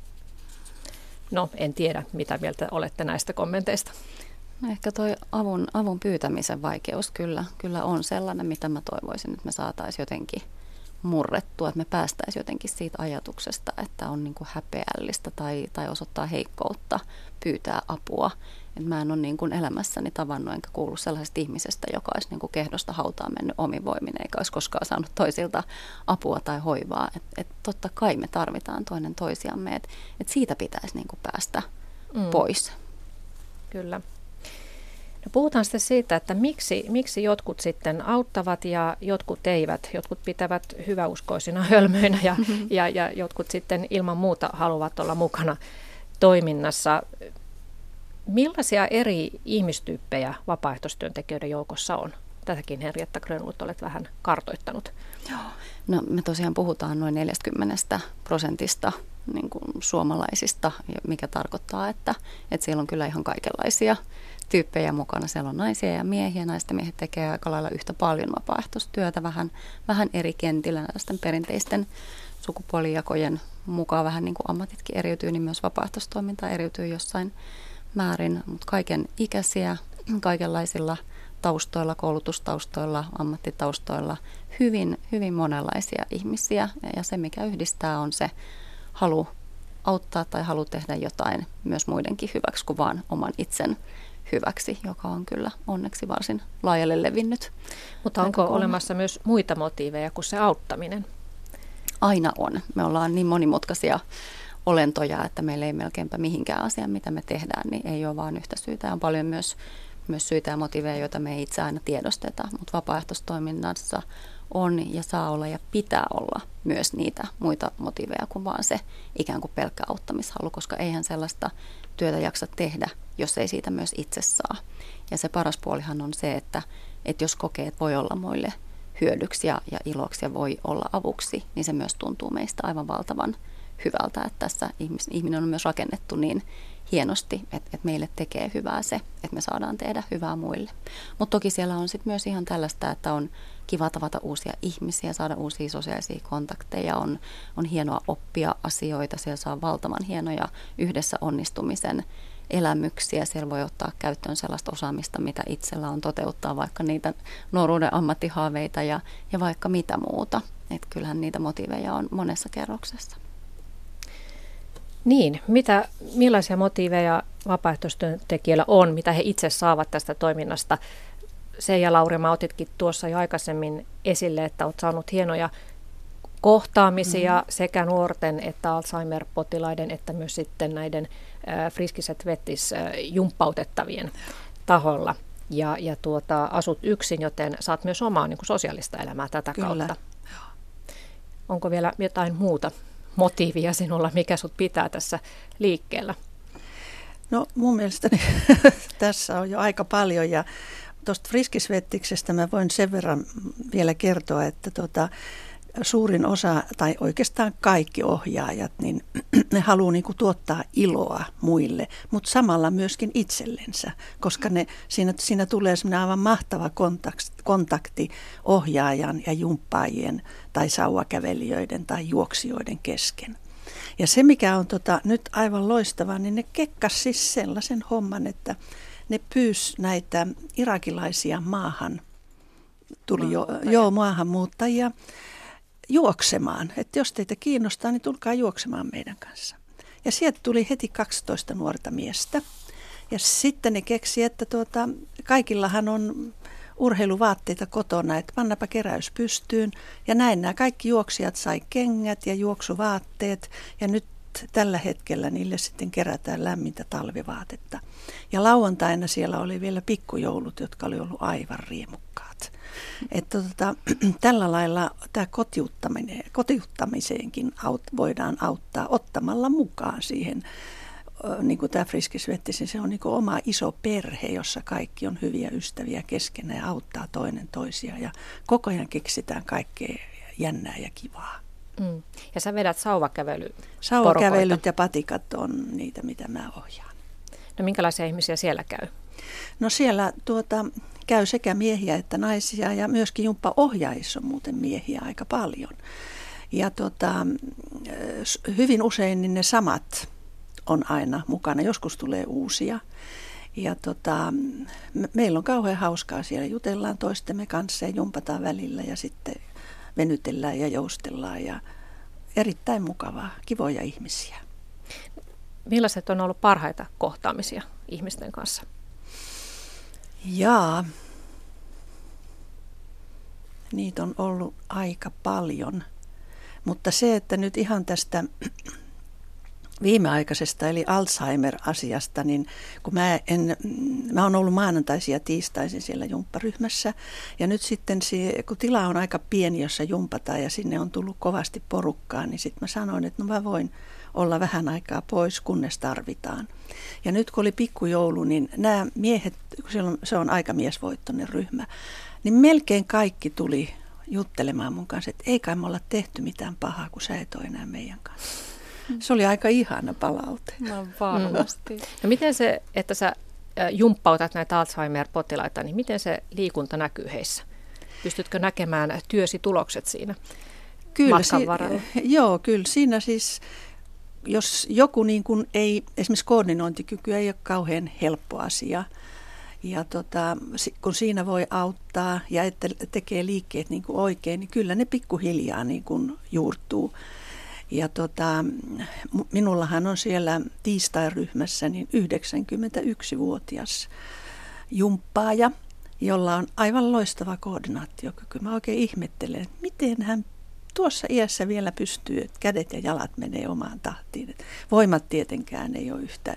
No, en tiedä, mitä mieltä olette näistä kommenteista. No ehkä tuo avun, avun pyytämisen vaikeus kyllä, kyllä on sellainen, mitä mä toivoisin, että me saataisiin jotenkin murrettua, että me päästäisiin jotenkin siitä ajatuksesta, että on niin kuin häpeällistä tai, tai osoittaa heikkoutta pyytää apua. Et mä en ole niin kuin elämässäni tavannut enkä kuullut sellaisesta ihmisestä, joka olisi niin kuin kehdosta hautaan mennyt omin voimin eikä olisi koskaan saanut toisilta apua tai hoivaa. Et, et totta kai me tarvitaan toinen toisiamme, että et siitä pitäisi niin kuin päästä mm. pois. Kyllä. No puhutaan sitten siitä, että miksi, miksi jotkut sitten auttavat ja jotkut eivät. Jotkut pitävät hyväuskoisina <laughs> hölmöinä ja, mm-hmm. ja, ja jotkut sitten ilman muuta haluavat olla mukana toiminnassa. Millaisia eri ihmistyyppejä vapaaehtoistyöntekijöiden joukossa on? Tätäkin Henrietta Grönwood olet vähän kartoittanut. Joo. No me tosiaan puhutaan noin 40 prosentista niin kuin suomalaisista, mikä tarkoittaa, että, että siellä on kyllä ihan kaikenlaisia tyyppejä mukana. Siellä on naisia ja miehiä. Naisten miehet tekee aika lailla yhtä paljon vapaaehtoistyötä vähän, vähän eri kentillä näisten perinteisten sukupuolijakojen mukaan. Vähän niin kuin ammatitkin eriytyy, niin myös vapaaehtoistoiminta eriytyy jossain määrin. Mutta kaiken ikäisiä, kaikenlaisilla taustoilla, koulutustaustoilla, ammattitaustoilla, hyvin, hyvin monenlaisia ihmisiä. Ja se, mikä yhdistää, on se halu auttaa tai halu tehdä jotain myös muidenkin hyväksi kuin vaan oman itsen hyväksi, joka on kyllä onneksi varsin laajalle levinnyt. Mutta onko olemassa myös muita motiiveja kuin se auttaminen? Aina on. Me ollaan niin monimutkaisia olentoja, että meillä ei melkeinpä mihinkään asiaan, mitä me tehdään, niin ei ole vain yhtä syytä. On paljon myös, myös syitä ja motiiveja, joita me ei itse aina tiedosteta, mutta vapaaehtoistoiminnassa on ja saa olla ja pitää olla myös niitä muita motiiveja kuin vaan se ikään kuin pelkkä auttamishalu, koska eihän sellaista työtä jaksa tehdä, jos ei siitä myös itse saa. Ja se paras puolihan on se, että, että jos kokee, että voi olla muille hyödyksi ja, ja iloksi ja voi olla avuksi, niin se myös tuntuu meistä aivan valtavan hyvältä, että tässä ihminen on myös rakennettu niin hienosti, että, että meille tekee hyvää se, että me saadaan tehdä hyvää muille. Mutta toki siellä on sitten myös ihan tällaista, että on kiva tavata uusia ihmisiä, saada uusia sosiaalisia kontakteja, on, on hienoa oppia asioita, siellä saa valtavan hienoja yhdessä onnistumisen elämyksiä. Siellä voi ottaa käyttöön sellaista osaamista, mitä itsellä on toteuttaa, vaikka niitä nuoruuden ammattihaaveita ja, ja vaikka mitä muuta. Et kyllähän niitä motiiveja on monessa kerroksessa. Niin, mitä, millaisia motiiveja vapaaehtoistyöntekijöillä on, mitä he itse saavat tästä toiminnasta? Seija Laurima otitkin tuossa jo aikaisemmin esille, että olet saanut hienoja kohtaamisia mm-hmm. sekä nuorten että Alzheimer-potilaiden että myös sitten näiden äh, friskiset vettis äh, jumppautettavien taholla. Ja, ja tuota, asut yksin, joten saat myös omaa niin kuin sosiaalista elämää tätä Kyllä. kautta. Onko vielä jotain muuta motiivia sinulla, mikä sut pitää tässä liikkeellä? No mun mielestäni <laughs> tässä on jo aika paljon ja tuosta friskisvettiksestä mä voin sen verran vielä kertoa, että tota, suurin osa, tai oikeastaan kaikki ohjaajat, niin <clears throat> ne haluaa niin kuin tuottaa iloa muille, mutta samalla myöskin itsellensä, koska ne, siinä, siinä tulee semmoinen aivan mahtava kontakti, kontakti ohjaajan ja jumppaajien tai sauvakävelijöiden tai juoksijoiden kesken. Ja se, mikä on tota, nyt aivan loistavaa, niin ne kekkas siis sellaisen homman, että ne pyys näitä irakilaisia maahan, tuli jo, joo, maahanmuuttajia juoksemaan. Että jos teitä kiinnostaa, niin tulkaa juoksemaan meidän kanssa. Ja sieltä tuli heti 12 nuorta miestä. Ja sitten ne keksi, että tuota, kaikillahan on urheiluvaatteita kotona, että pannapa keräys pystyyn. Ja näin nämä kaikki juoksijat sai kengät ja juoksuvaatteet. Ja nyt tällä hetkellä niille sitten kerätään lämmintä talvivaatetta. Ja lauantaina siellä oli vielä pikkujoulut, jotka oli ollut aivan riemukkaat. Että tota, <clears throat> tällä lailla tämä kotiuttaminen, kotiuttamiseenkin aut, voidaan auttaa ottamalla mukaan siihen niin kuin tämä friskisvetti, se on niin kuin oma iso perhe, jossa kaikki on hyviä ystäviä keskenään ja auttaa toinen toisia. Ja koko ajan keksitään kaikkea jännää ja kivaa. Mm. Ja sä vedät sauvakävely Sauvakävelyt ja patikat on niitä, mitä mä ohjaan. No minkälaisia ihmisiä siellä käy? No siellä tuota, käy sekä miehiä että naisia ja myöskin jumppa ohjaajissa on muuten miehiä aika paljon. Ja tuota, hyvin usein niin ne samat on aina mukana. Joskus tulee uusia. Ja tota, me, meillä on kauhean hauskaa siellä. Jutellaan toistemme kanssa ja jumpataan välillä ja sitten venytellään ja joustellaan. Ja erittäin mukavaa, kivoja ihmisiä. Millaiset on ollut parhaita kohtaamisia ihmisten kanssa? Jaa, niitä on ollut aika paljon. Mutta se, että nyt ihan tästä <clears throat> viimeaikaisesta eli Alzheimer-asiasta, niin kun mä, en, mä oon ollut maanantaisin ja tiistaisin siellä jumpparyhmässä ja nyt sitten kun tila on aika pieni, jossa jumpataan ja sinne on tullut kovasti porukkaa, niin sitten mä sanoin, että no mä voin olla vähän aikaa pois, kunnes tarvitaan. Ja nyt kun oli pikkujoulu, niin nämä miehet, kun se on aika miesvoittoinen ryhmä, niin melkein kaikki tuli juttelemaan mun kanssa, että ei kai me olla tehty mitään pahaa, kun sä et ole enää meidän kanssa. Se oli aika ihana palaute. No varmasti. Mm. No miten se, että sä jumppautat näitä Alzheimer-potilaita, niin miten se liikunta näkyy heissä? Pystytkö näkemään työsi tulokset siinä kyllä, matkan varrella? Si- joo, kyllä. Siinä siis jos joku niin kuin ei, esimerkiksi koordinointikyky ei ole kauhean helppo asia, ja tota, kun siinä voi auttaa ja että tekee liikkeet niin kuin oikein, niin kyllä ne pikkuhiljaa niin kuin juurtuu. Ja tota, minullahan on siellä tiistai-ryhmässä niin 91-vuotias jumppaaja, jolla on aivan loistava koordinaatiokyky. Mä oikein ihmettelen, että miten hän tuossa iässä vielä pystyy, että kädet ja jalat menee omaan tahtiin. Että voimat tietenkään ei ole yhtä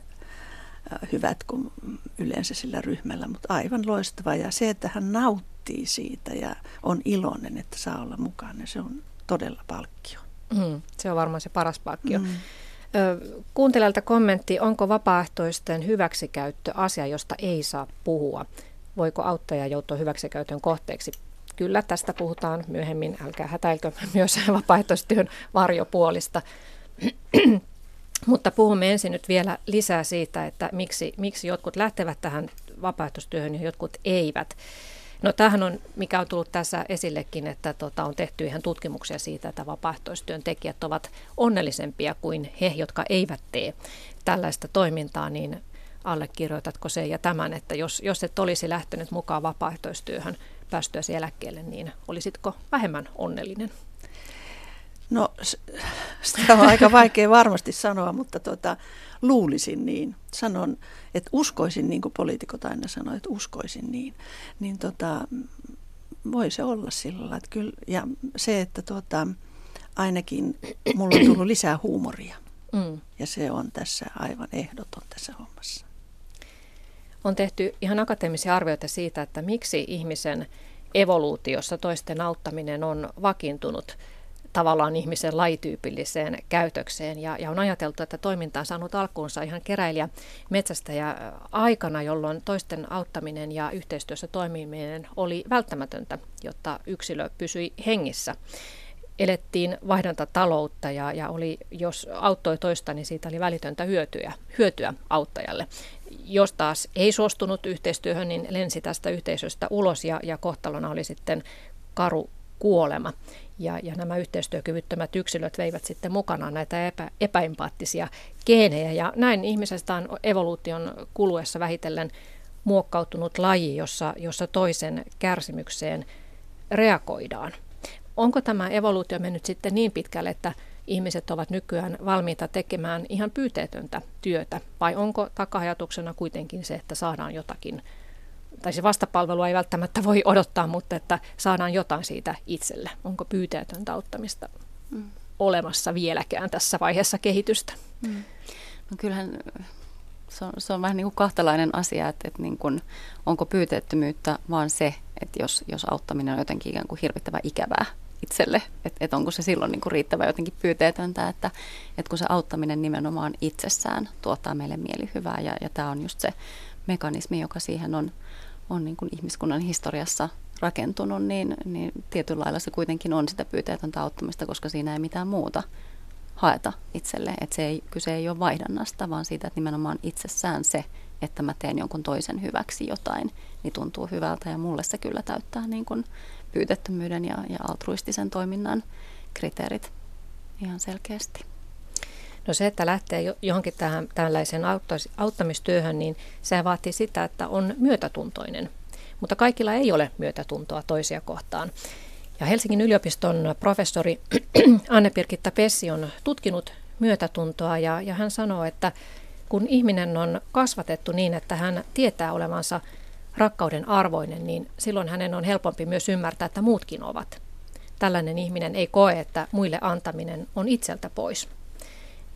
hyvät kuin yleensä sillä ryhmällä, mutta aivan loistava. Ja se, että hän nauttii siitä ja on iloinen, että saa olla mukana, se on todella palkkio. Mm, se on varmaan se paras palkkio. Mm. Kuuntelijalta kommentti, onko vapaaehtoisten hyväksikäyttö asia, josta ei saa puhua? Voiko auttaja joutua hyväksikäytön kohteeksi? Kyllä, tästä puhutaan myöhemmin, älkää hätäilkö <laughs> myös vapaaehtoistyön varjopuolista. <clears throat> Mutta puhumme ensin nyt vielä lisää siitä, että miksi, miksi jotkut lähtevät tähän vapaaehtoistyöhön ja jotkut eivät. No tämähän on, mikä on tullut tässä esillekin, että tota, on tehty ihan tutkimuksia siitä, että vapaaehtoistyön tekijät ovat onnellisempia kuin he, jotka eivät tee tällaista toimintaa, niin allekirjoitatko se ja tämän, että jos, jos et olisi lähtenyt mukaan vapaaehtoistyöhön päästyäsi eläkkeelle, niin olisitko vähemmän onnellinen? No sitä on aika vaikea varmasti sanoa, mutta tota, luulisin niin. Sanon, että uskoisin niin kuin poliitikot aina sanoo, että uskoisin niin. Niin tota, voi se olla sillä että kyllä, ja se, että tota, ainakin mulla on tullut lisää huumoria. Mm. Ja se on tässä aivan ehdoton tässä hommassa. On tehty ihan akateemisia arvioita siitä, että miksi ihmisen evoluutiossa toisten auttaminen on vakiintunut tavallaan ihmisen lajityypilliseen käytökseen. Ja, ja on ajateltu, että toiminta on saanut alkuunsa ihan keräilijä metsästäjä aikana, jolloin toisten auttaminen ja yhteistyössä toimiminen oli välttämätöntä, jotta yksilö pysyi hengissä elettiin vaihdantataloutta ja, ja oli, jos auttoi toista, niin siitä oli välitöntä hyötyä, hyötyä auttajalle. Jos taas ei suostunut yhteistyöhön, niin lensi tästä yhteisöstä ulos ja, ja kohtalona oli sitten karu kuolema. Ja, ja nämä yhteistyökyvyttömät yksilöt veivät sitten mukanaan näitä epä, epäempaattisia geenejä. Ja näin ihmisestä on evoluution kuluessa vähitellen muokkautunut laji, jossa, jossa toisen kärsimykseen reagoidaan. Onko tämä evoluutio mennyt sitten niin pitkälle, että ihmiset ovat nykyään valmiita tekemään ihan pyyteetöntä työtä, vai onko takahajatuksena kuitenkin se, että saadaan jotakin, tai se vastapalvelu ei välttämättä voi odottaa, mutta että saadaan jotain siitä itselle. Onko pyyteetöntä auttamista mm. olemassa vieläkään tässä vaiheessa kehitystä? Mm. No kyllähän se on, se on vähän niin kuin kahtalainen asia, että, että niin kuin, onko pyyteettömyyttä vaan se, että jos, jos auttaminen on jotenkin ikään kuin hirvittävän ikävää itselle, että, että onko se silloin niin kuin riittävä jotenkin pyyteetöntä, että, että kun se auttaminen nimenomaan itsessään tuottaa meille mielihyvää ja, ja tämä on just se mekanismi, joka siihen on, on niin kuin ihmiskunnan historiassa rakentunut, niin, niin tietyllä lailla se kuitenkin on sitä pyyteetöntä auttamista, koska siinä ei mitään muuta haeta itselle. Että se ei, kyse ei ole vaihdannasta, vaan siitä, että nimenomaan itsessään se, että mä teen jonkun toisen hyväksi jotain, niin tuntuu hyvältä ja mulle se kyllä täyttää niin kuin pyytettömyyden ja, ja altruistisen toiminnan kriteerit ihan selkeästi. No se, että lähtee johonkin tähän tällaiseen auttamistyöhön, niin se vaatii sitä, että on myötätuntoinen. Mutta kaikilla ei ole myötätuntoa toisia kohtaan. Ja Helsingin yliopiston professori <clears throat> Anne-Pirkitta Pessi on tutkinut myötätuntoa ja, ja hän sanoo, että kun ihminen on kasvatettu niin, että hän tietää olevansa rakkauden arvoinen, niin silloin hänen on helpompi myös ymmärtää, että muutkin ovat. Tällainen ihminen ei koe, että muille antaminen on itseltä pois.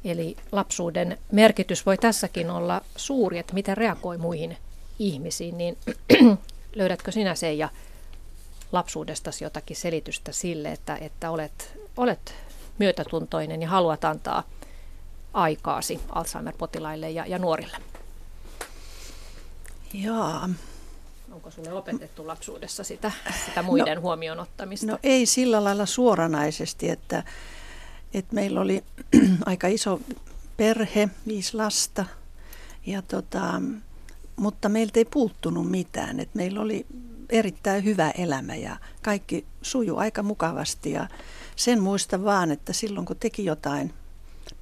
Eli lapsuuden merkitys voi tässäkin olla suuri, että miten reagoi muihin ihmisiin, niin <clears throat> löydätkö sinä se ja lapsuudestasi jotakin selitystä sille, että, että olet, olet myötätuntoinen ja haluat antaa aikaasi Alzheimer-potilaille ja, ja nuorille? Joo, Onko sulle opetettu lapsuudessa sitä, sitä muiden no, huomioon ottamista? No ei sillä lailla suoranaisesti, että, että meillä oli <clears throat> aika iso perhe, viisi lasta, ja tota, mutta meiltä ei puuttunut mitään. että meillä oli erittäin hyvä elämä ja kaikki suju aika mukavasti. Ja sen muista vaan, että silloin kun teki jotain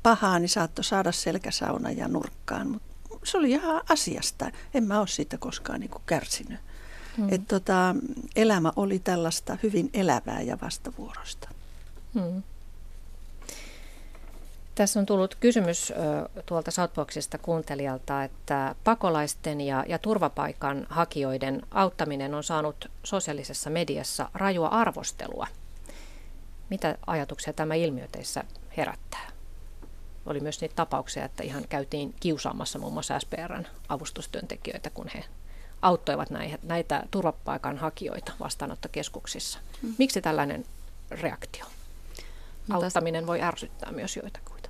pahaa, niin saattoi saada selkäsauna ja nurkkaan. Mutta se oli ihan asiasta. En mä ole siitä koskaan niin kuin kärsinyt. Hmm. Että tota, elämä oli tällaista hyvin elävää ja vastavuorosta. Hmm. Tässä on tullut kysymys tuolta Southboxista kuuntelijalta, että pakolaisten ja, ja turvapaikan hakijoiden auttaminen on saanut sosiaalisessa mediassa rajua arvostelua. Mitä ajatuksia tämä ilmiö teissä herättää? Oli myös niitä tapauksia, että ihan käytiin kiusaamassa muun muassa SPRn avustustyöntekijöitä, kun he auttoivat näitä, näitä turvapaikanhakijoita vastaanottokeskuksissa. Hmm. Miksi tällainen reaktio? No, Auttaminen voi ärsyttää myös joitakuita.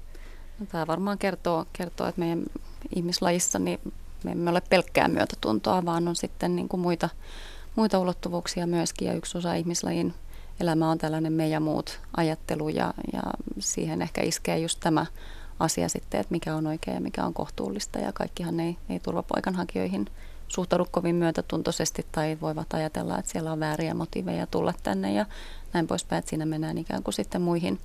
No, tämä varmaan kertoo, kertoo, että meidän ihmislajissa niin me emme ole pelkkää myötätuntoa, vaan on sitten niin kuin muita, muita ulottuvuuksia myöskin. Ja yksi osa ihmislajin elämä on tällainen me ja muut ajattelu ja, ja siihen ehkä iskee just tämä asia sitten, että mikä on oikein ja mikä on kohtuullista. Ja kaikkihan ei, ei turvapaikanhakijoihin suhtaudu kovin myötätuntoisesti tai voivat ajatella, että siellä on vääriä motiiveja tulla tänne ja näin poispäin, että siinä mennään ikään kuin sitten muihin,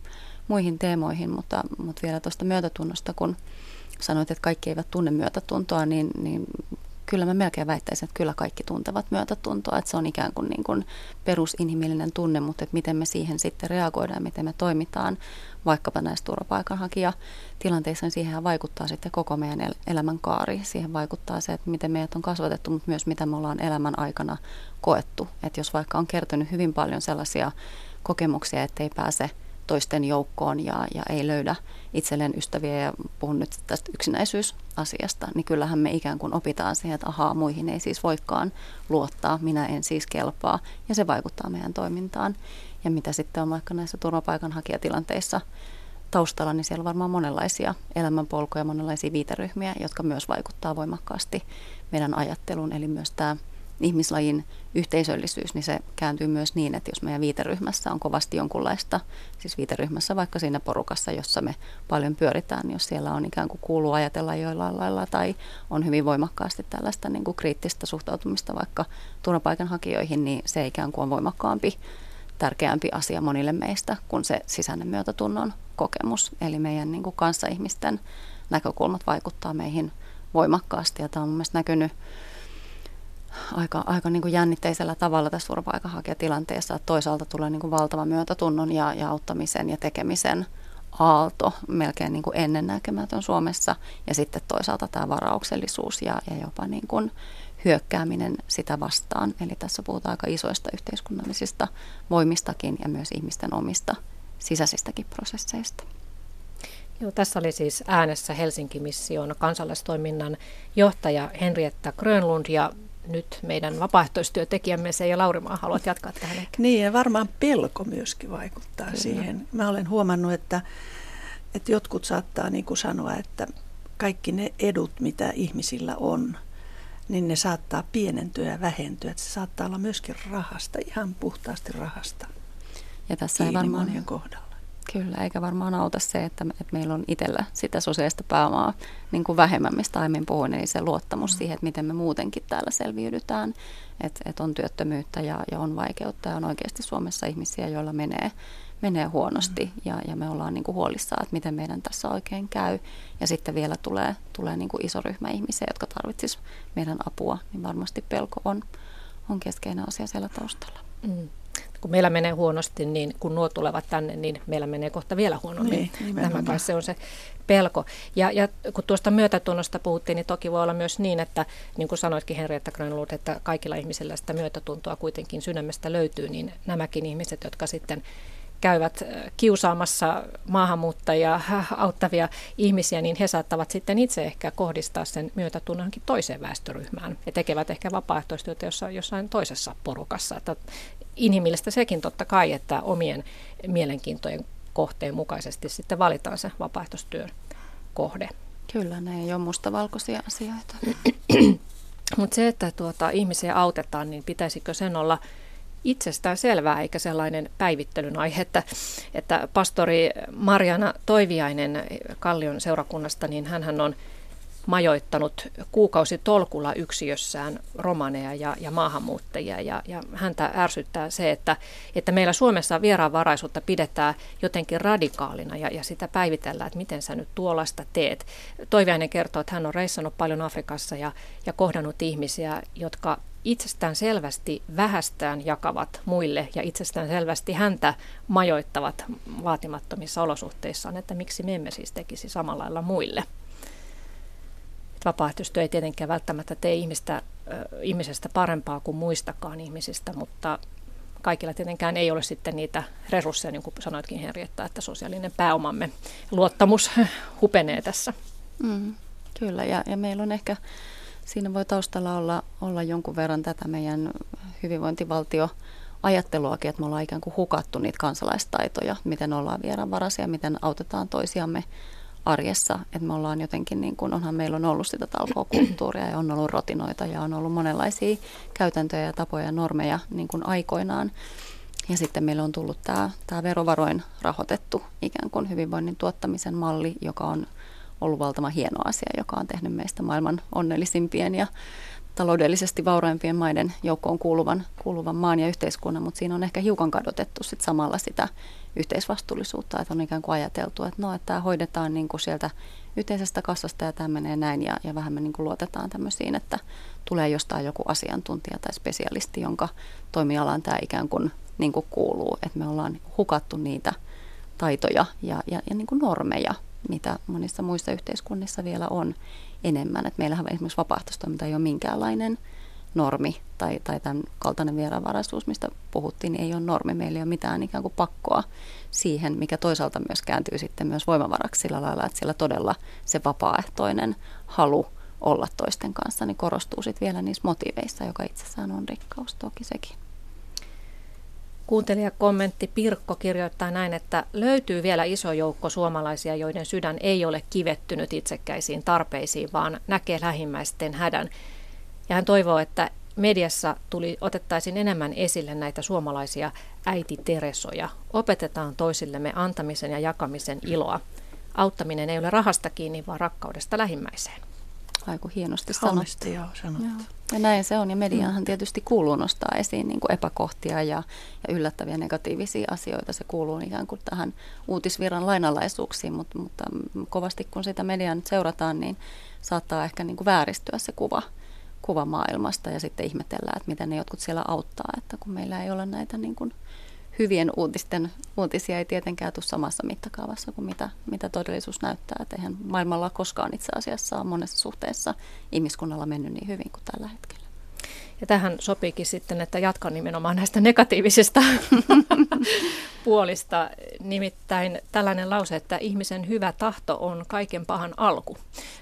muihin teemoihin, mutta, mutta vielä tuosta myötätunnosta, kun sanoit, että kaikki eivät tunne myötätuntoa, niin, niin kyllä mä melkein väittäisin, että kyllä kaikki tuntevat myötätuntoa, että se on ikään kuin, niin kuin perusinhimillinen tunne, mutta että miten me siihen sitten reagoidaan, miten me toimitaan vaikkapa näissä turvapaikanhakijatilanteissa, niin siihen vaikuttaa sitten koko meidän elämän kaari. Siihen vaikuttaa se, että miten meidät on kasvatettu, mutta myös mitä me ollaan elämän aikana koettu. Että jos vaikka on kertynyt hyvin paljon sellaisia kokemuksia, että ei pääse toisten joukkoon ja, ja ei löydä itselleen ystäviä ja puhun nyt tästä yksinäisyysasiasta, niin kyllähän me ikään kuin opitaan siihen, että ahaa, muihin ei siis voikaan luottaa, minä en siis kelpaa ja se vaikuttaa meidän toimintaan. ja mitä sitten on vaikka näissä turvapaikanhakijatilanteissa taustalla, niin siellä on varmaan monenlaisia elämänpolkuja, monenlaisia viiteryhmiä, jotka myös vaikuttaa voimakkaasti meidän ajatteluun. Eli myös tämä ihmislajin yhteisöllisyys, niin se kääntyy myös niin, että jos meidän viiteryhmässä on kovasti jonkunlaista, siis viiteryhmässä vaikka siinä porukassa, jossa me paljon pyöritään, niin jos siellä on ikään kuin kuuluu ajatella joillain lailla tai on hyvin voimakkaasti tällaista niin kuin kriittistä suhtautumista vaikka turvapaikanhakijoihin, niin se ikään kuin on voimakkaampi, tärkeämpi asia monille meistä kuin se sisäinen myötätunnon kokemus. Eli meidän niin kuin kanssaihmisten näkökulmat vaikuttaa meihin voimakkaasti ja tämä on mun näkynyt aika, aika niin kuin jännitteisellä tavalla tässä turvapaikanhakijatilanteessa, että toisaalta tulee niin kuin valtava myötätunnon ja, ja auttamisen ja tekemisen aalto, melkein niin kuin ennennäkemätön Suomessa, ja sitten toisaalta tämä varauksellisuus ja, ja jopa niin kuin hyökkääminen sitä vastaan. Eli tässä puhutaan aika isoista yhteiskunnallisista voimistakin ja myös ihmisten omista sisäisistäkin prosesseista. Joo, tässä oli siis äänessä Helsinki-mission kansalaistoiminnan johtaja Henrietta Grönlund ja nyt meidän vapaaehtoistyötekijämme se ja Laurimaa haluat jatkaa tähän ehkä. Niin ja varmaan pelko myöskin vaikuttaa Kyllä. siihen. Mä olen huomannut, että, että jotkut saattaa niin kuin sanoa, että kaikki ne edut, mitä ihmisillä on, niin ne saattaa pienentyä ja vähentyä. Että se saattaa olla myöskin rahasta, ihan puhtaasti rahasta. Ja tässä ei varmaan monien kohdalla. Kyllä, eikä varmaan auta se, että, että meillä on itsellä sitä sosiaalista pääomaa niin kuin vähemmän, mistä aiemmin puhuin, eli se luottamus mm. siihen, että miten me muutenkin täällä selviydytään, että, että on työttömyyttä ja, ja on vaikeutta ja on oikeasti Suomessa ihmisiä, joilla menee, menee huonosti mm. ja, ja me ollaan niin kuin huolissaan, että miten meidän tässä oikein käy. Ja sitten vielä tulee, tulee niin kuin iso ryhmä ihmisiä, jotka tarvitsisivat meidän apua, niin varmasti pelko on, on keskeinen asia siellä taustalla. Mm kun meillä menee huonosti, niin kun nuo tulevat tänne, niin meillä menee kohta vielä huonommin. Niin, Tämä kai se on se pelko. Ja, ja kun tuosta myötätunnosta puhuttiin, niin toki voi olla myös niin, että niin kuin sanoitkin Henrietta Grönlund, että kaikilla ihmisillä sitä myötätuntoa kuitenkin sydämestä löytyy, niin nämäkin ihmiset, jotka sitten käyvät kiusaamassa maahanmuuttajia auttavia ihmisiä, niin he saattavat sitten itse ehkä kohdistaa sen myötätunnonkin toiseen väestöryhmään ja tekevät ehkä vapaaehtoistyötä jossain, jossain toisessa porukassa. Että inhimillistä sekin totta kai, että omien mielenkiintojen kohteen mukaisesti sitten valitaan se vapaaehtoistyön kohde. Kyllä, ne ei ole mustavalkoisia asioita. Mutta se, että tuota, ihmisiä autetaan, niin pitäisikö sen olla itsestään selvää eikä sellainen päivittelyn aihe, että, että pastori Mariana Toiviainen Kallion seurakunnasta, niin hän on majoittanut kuukausi tolkulla yksiössään romaneja ja, ja maahanmuuttajia. Ja, ja häntä ärsyttää se, että, että meillä Suomessa vieraanvaraisuutta pidetään jotenkin radikaalina ja, ja sitä päivitellään, että miten sä nyt tuollaista teet. Toiviainen kertoo, että hän on reissannut paljon Afrikassa ja, ja kohdannut ihmisiä, jotka itsestään selvästi vähästään jakavat muille ja itsestään selvästi häntä majoittavat vaatimattomissa olosuhteissaan, että miksi me emme siis tekisi samalla lailla muille. Vapaaehtoistyö ei tietenkään välttämättä tee ihmistä, ihmisestä parempaa kuin muistakaan ihmisistä, mutta kaikilla tietenkään ei ole sitten niitä resursseja, niin kuin sanoitkin Henrietta, että sosiaalinen pääomamme luottamus hupenee tässä. Mm, kyllä, ja, ja meillä on ehkä, siinä voi taustalla olla, olla jonkun verran tätä meidän hyvinvointivaltio ajatteluakin, että me ollaan ikään kuin hukattu niitä kansalaistaitoja, miten ollaan vieraanvaraisia, miten autetaan toisiamme arjessa, että me ollaan jotenkin, niin kuin, onhan meillä on ollut sitä talkookulttuuria ja on ollut rotinoita ja on ollut monenlaisia käytäntöjä ja tapoja ja normeja niin kuin aikoinaan. Ja sitten meillä on tullut tämä, tämä verovaroin rahoitettu ikään kuin hyvinvoinnin tuottamisen malli, joka on ollut valtavan hieno asia, joka on tehnyt meistä maailman onnellisimpien ja taloudellisesti vauraimpien maiden joukkoon kuuluvan, kuuluvan maan ja yhteiskunnan, mutta siinä on ehkä hiukan kadotettu sit samalla sitä yhteisvastuullisuutta, että on ikään kuin ajateltu, että no, että tämä hoidetaan niin kuin sieltä yhteisestä kassasta ja tämä menee näin ja, ja vähemmän niin kuin luotetaan tämmöisiin, että tulee jostain joku asiantuntija tai spesialisti, jonka toimialaan tämä ikään kuin, niin kuin kuuluu, että me ollaan hukattu niitä taitoja ja, ja, ja niin kuin normeja, mitä monissa muissa yhteiskunnissa vielä on enemmän. Et meillähän esimerkiksi vapaaehtoistoiminta ei ole minkäänlainen normi tai, tai tämän kaltainen vieraanvaraisuus, mistä puhuttiin, niin ei ole normi. Meillä ei ole mitään ikään kuin pakkoa siihen, mikä toisaalta myös kääntyy sitten myös voimavaraksi sillä lailla, että siellä todella se vapaaehtoinen halu olla toisten kanssa, niin korostuu sitten vielä niissä motiiveissa, joka itsessään on rikkaus toki sekin. Kuuntelijakommentti Pirkko kirjoittaa näin, että löytyy vielä iso joukko suomalaisia, joiden sydän ei ole kivettynyt itsekkäisiin tarpeisiin, vaan näkee lähimmäisten hädän. Ja hän toivoo, että mediassa tuli, otettaisiin enemmän esille näitä suomalaisia äiti Teresoja. Opetetaan toisillemme antamisen ja jakamisen iloa. Auttaminen ei ole rahasta kiinni, vaan rakkaudesta lähimmäiseen. Aiku hienosti sanottu. joo, sanottu. Joo. Ja näin se on, ja mediahan mm. tietysti kuuluu nostaa esiin niin kuin epäkohtia ja, ja yllättäviä negatiivisia asioita. Se kuuluu ikään kuin tähän uutisviran lainalaisuuksiin, mutta, mutta kovasti kun sitä mediaa nyt seurataan, niin saattaa ehkä niin kuin vääristyä se kuva, kuva maailmasta ja sitten ihmetellään, että miten ne jotkut siellä auttaa, että kun meillä ei ole näitä niin kuin hyvien uutisten uutisia ei tietenkään tule samassa mittakaavassa kuin mitä, mitä todellisuus näyttää. Että eihän maailmalla koskaan itse asiassa ole monessa suhteessa ihmiskunnalla mennyt niin hyvin kuin tällä hetkellä. Ja tähän sopiikin sitten, että jatkan nimenomaan näistä negatiivisista <laughs> puolista. Nimittäin tällainen lause, että ihmisen hyvä tahto on kaiken pahan alku.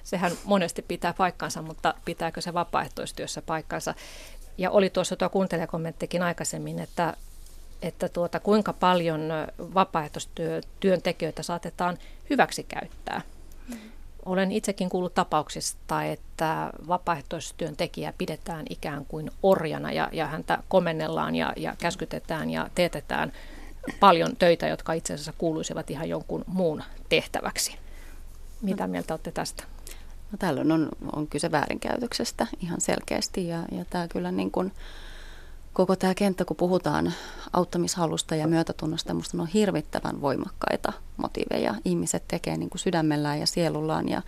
Sehän monesti pitää paikkansa, mutta pitääkö se vapaaehtoistyössä paikkansa? Ja oli tuossa tuo kuuntelijakommenttikin aikaisemmin, että että tuota, kuinka paljon vapaaehtoistyöntekijöitä saatetaan hyväksi käyttää. Mm. Olen itsekin kuullut tapauksista, että vapaaehtoistyöntekijä pidetään ikään kuin orjana ja, ja häntä komennellaan ja, ja käskytetään ja teetetään paljon töitä, jotka itse asiassa kuuluisivat ihan jonkun muun tehtäväksi. Mitä no. mieltä olette tästä? No, tällöin on, on kyse väärinkäytöksestä ihan selkeästi ja, ja tämä kyllä niin kuin, koko tämä kenttä, kun puhutaan auttamishalusta ja myötätunnosta, minusta on hirvittävän voimakkaita motiiveja. Ihmiset tekee niin kuin sydämellään ja sielullaan ja,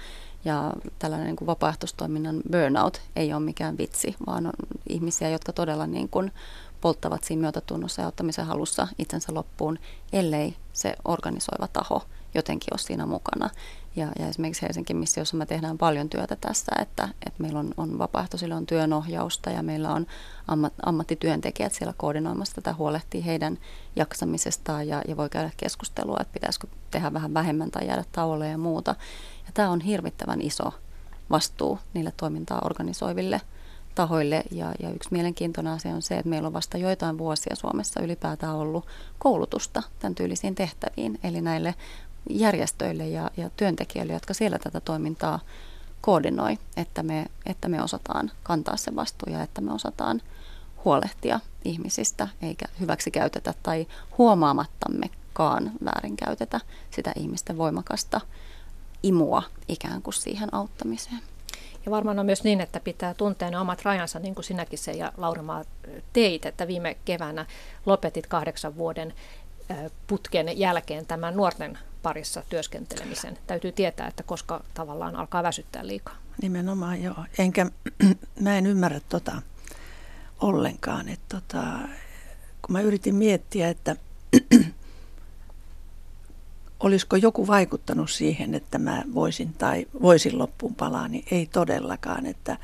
ja tällainen niin kuin vapaaehtoistoiminnan burnout ei ole mikään vitsi, vaan on ihmisiä, jotka todella niin kuin polttavat siinä myötätunnossa ja auttamisen halussa itsensä loppuun, ellei se organisoiva taho jotenkin ole siinä mukana. Ja, ja esimerkiksi Helsingin missiossa me tehdään paljon työtä tässä, että, että meillä on, on vapaaehtoisille on työnohjausta ja meillä on ammat, ammattityöntekijät siellä koordinoimassa tätä, huolehtii heidän jaksamisestaan ja, ja voi käydä keskustelua, että pitäisikö tehdä vähän vähemmän tai jäädä tauolle ja muuta. Ja tämä on hirvittävän iso vastuu niille toimintaa organisoiville tahoille. Ja, ja yksi mielenkiintoinen asia on se, että meillä on vasta joitain vuosia Suomessa ylipäätään ollut koulutusta tämän tyylisiin tehtäviin. Eli näille järjestöille ja, ja työntekijöille, jotka siellä tätä toimintaa koordinoi, että me, että me osataan kantaa se vastuu ja että me osataan huolehtia ihmisistä, eikä hyväksi käytetä tai huomaamattammekaan väärinkäytetä sitä ihmisten voimakasta imua ikään kuin siihen auttamiseen. Ja varmaan on myös niin, että pitää tuntea ne omat rajansa, niin kuin sinäkin se ja Laurimaa teit, että viime keväänä lopetit kahdeksan vuoden putken jälkeen tämän nuorten parissa työskentelemisen. Täytyy tietää, että koska tavallaan alkaa väsyttää liikaa. Nimenomaan joo. Enkä <clears throat> mä en ymmärrä tota ollenkaan. Että tota, kun mä yritin miettiä, että <clears throat> olisiko joku vaikuttanut siihen, että mä voisin tai voisin loppuun palaa, niin ei todellakaan. Että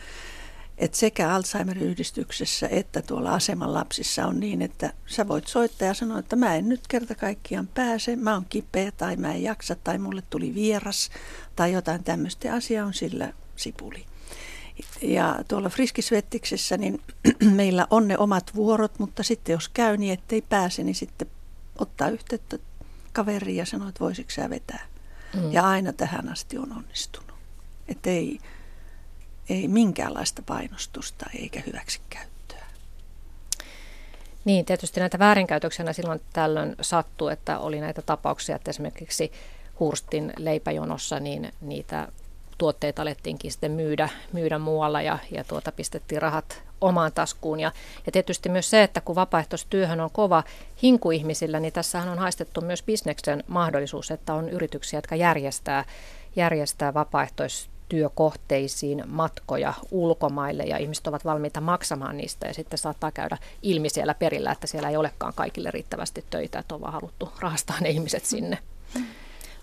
että sekä Alzheimer-yhdistyksessä että tuolla aseman lapsissa on niin, että sä voit soittaa ja sanoa, että mä en nyt kerta kaikkiaan pääse, mä oon kipeä tai mä en jaksa tai mulle tuli vieras tai jotain tämmöistä. Asia on sillä sipuli. Ja tuolla Friskisvettiksessä niin <clears throat> meillä on ne omat vuorot, mutta sitten jos käy niin, ettei pääse, niin sitten ottaa yhteyttä kaveriin ja sanoo, että voisiko sä vetää. Mm. Ja aina tähän asti on onnistunut. Että ei, ei minkäänlaista painostusta eikä hyväksikäyttöä. Niin, tietysti näitä väärinkäytöksiä silloin tällöin sattuu, että oli näitä tapauksia, että esimerkiksi Hurstin leipäjonossa niin niitä tuotteita alettiinkin sitten myydä, myydä muualla ja, ja tuota, pistettiin rahat omaan taskuun. Ja, ja tietysti myös se, että kun vapaaehtoistyöhön on kova hinku ihmisillä, niin tässähän on haistettu myös bisneksen mahdollisuus, että on yrityksiä, jotka järjestää, järjestää vapaaehtoistyötä työkohteisiin matkoja ulkomaille ja ihmiset ovat valmiita maksamaan niistä ja sitten saattaa käydä ilmi siellä perillä, että siellä ei olekaan kaikille riittävästi töitä, että on vaan haluttu rahastaa ne ihmiset sinne.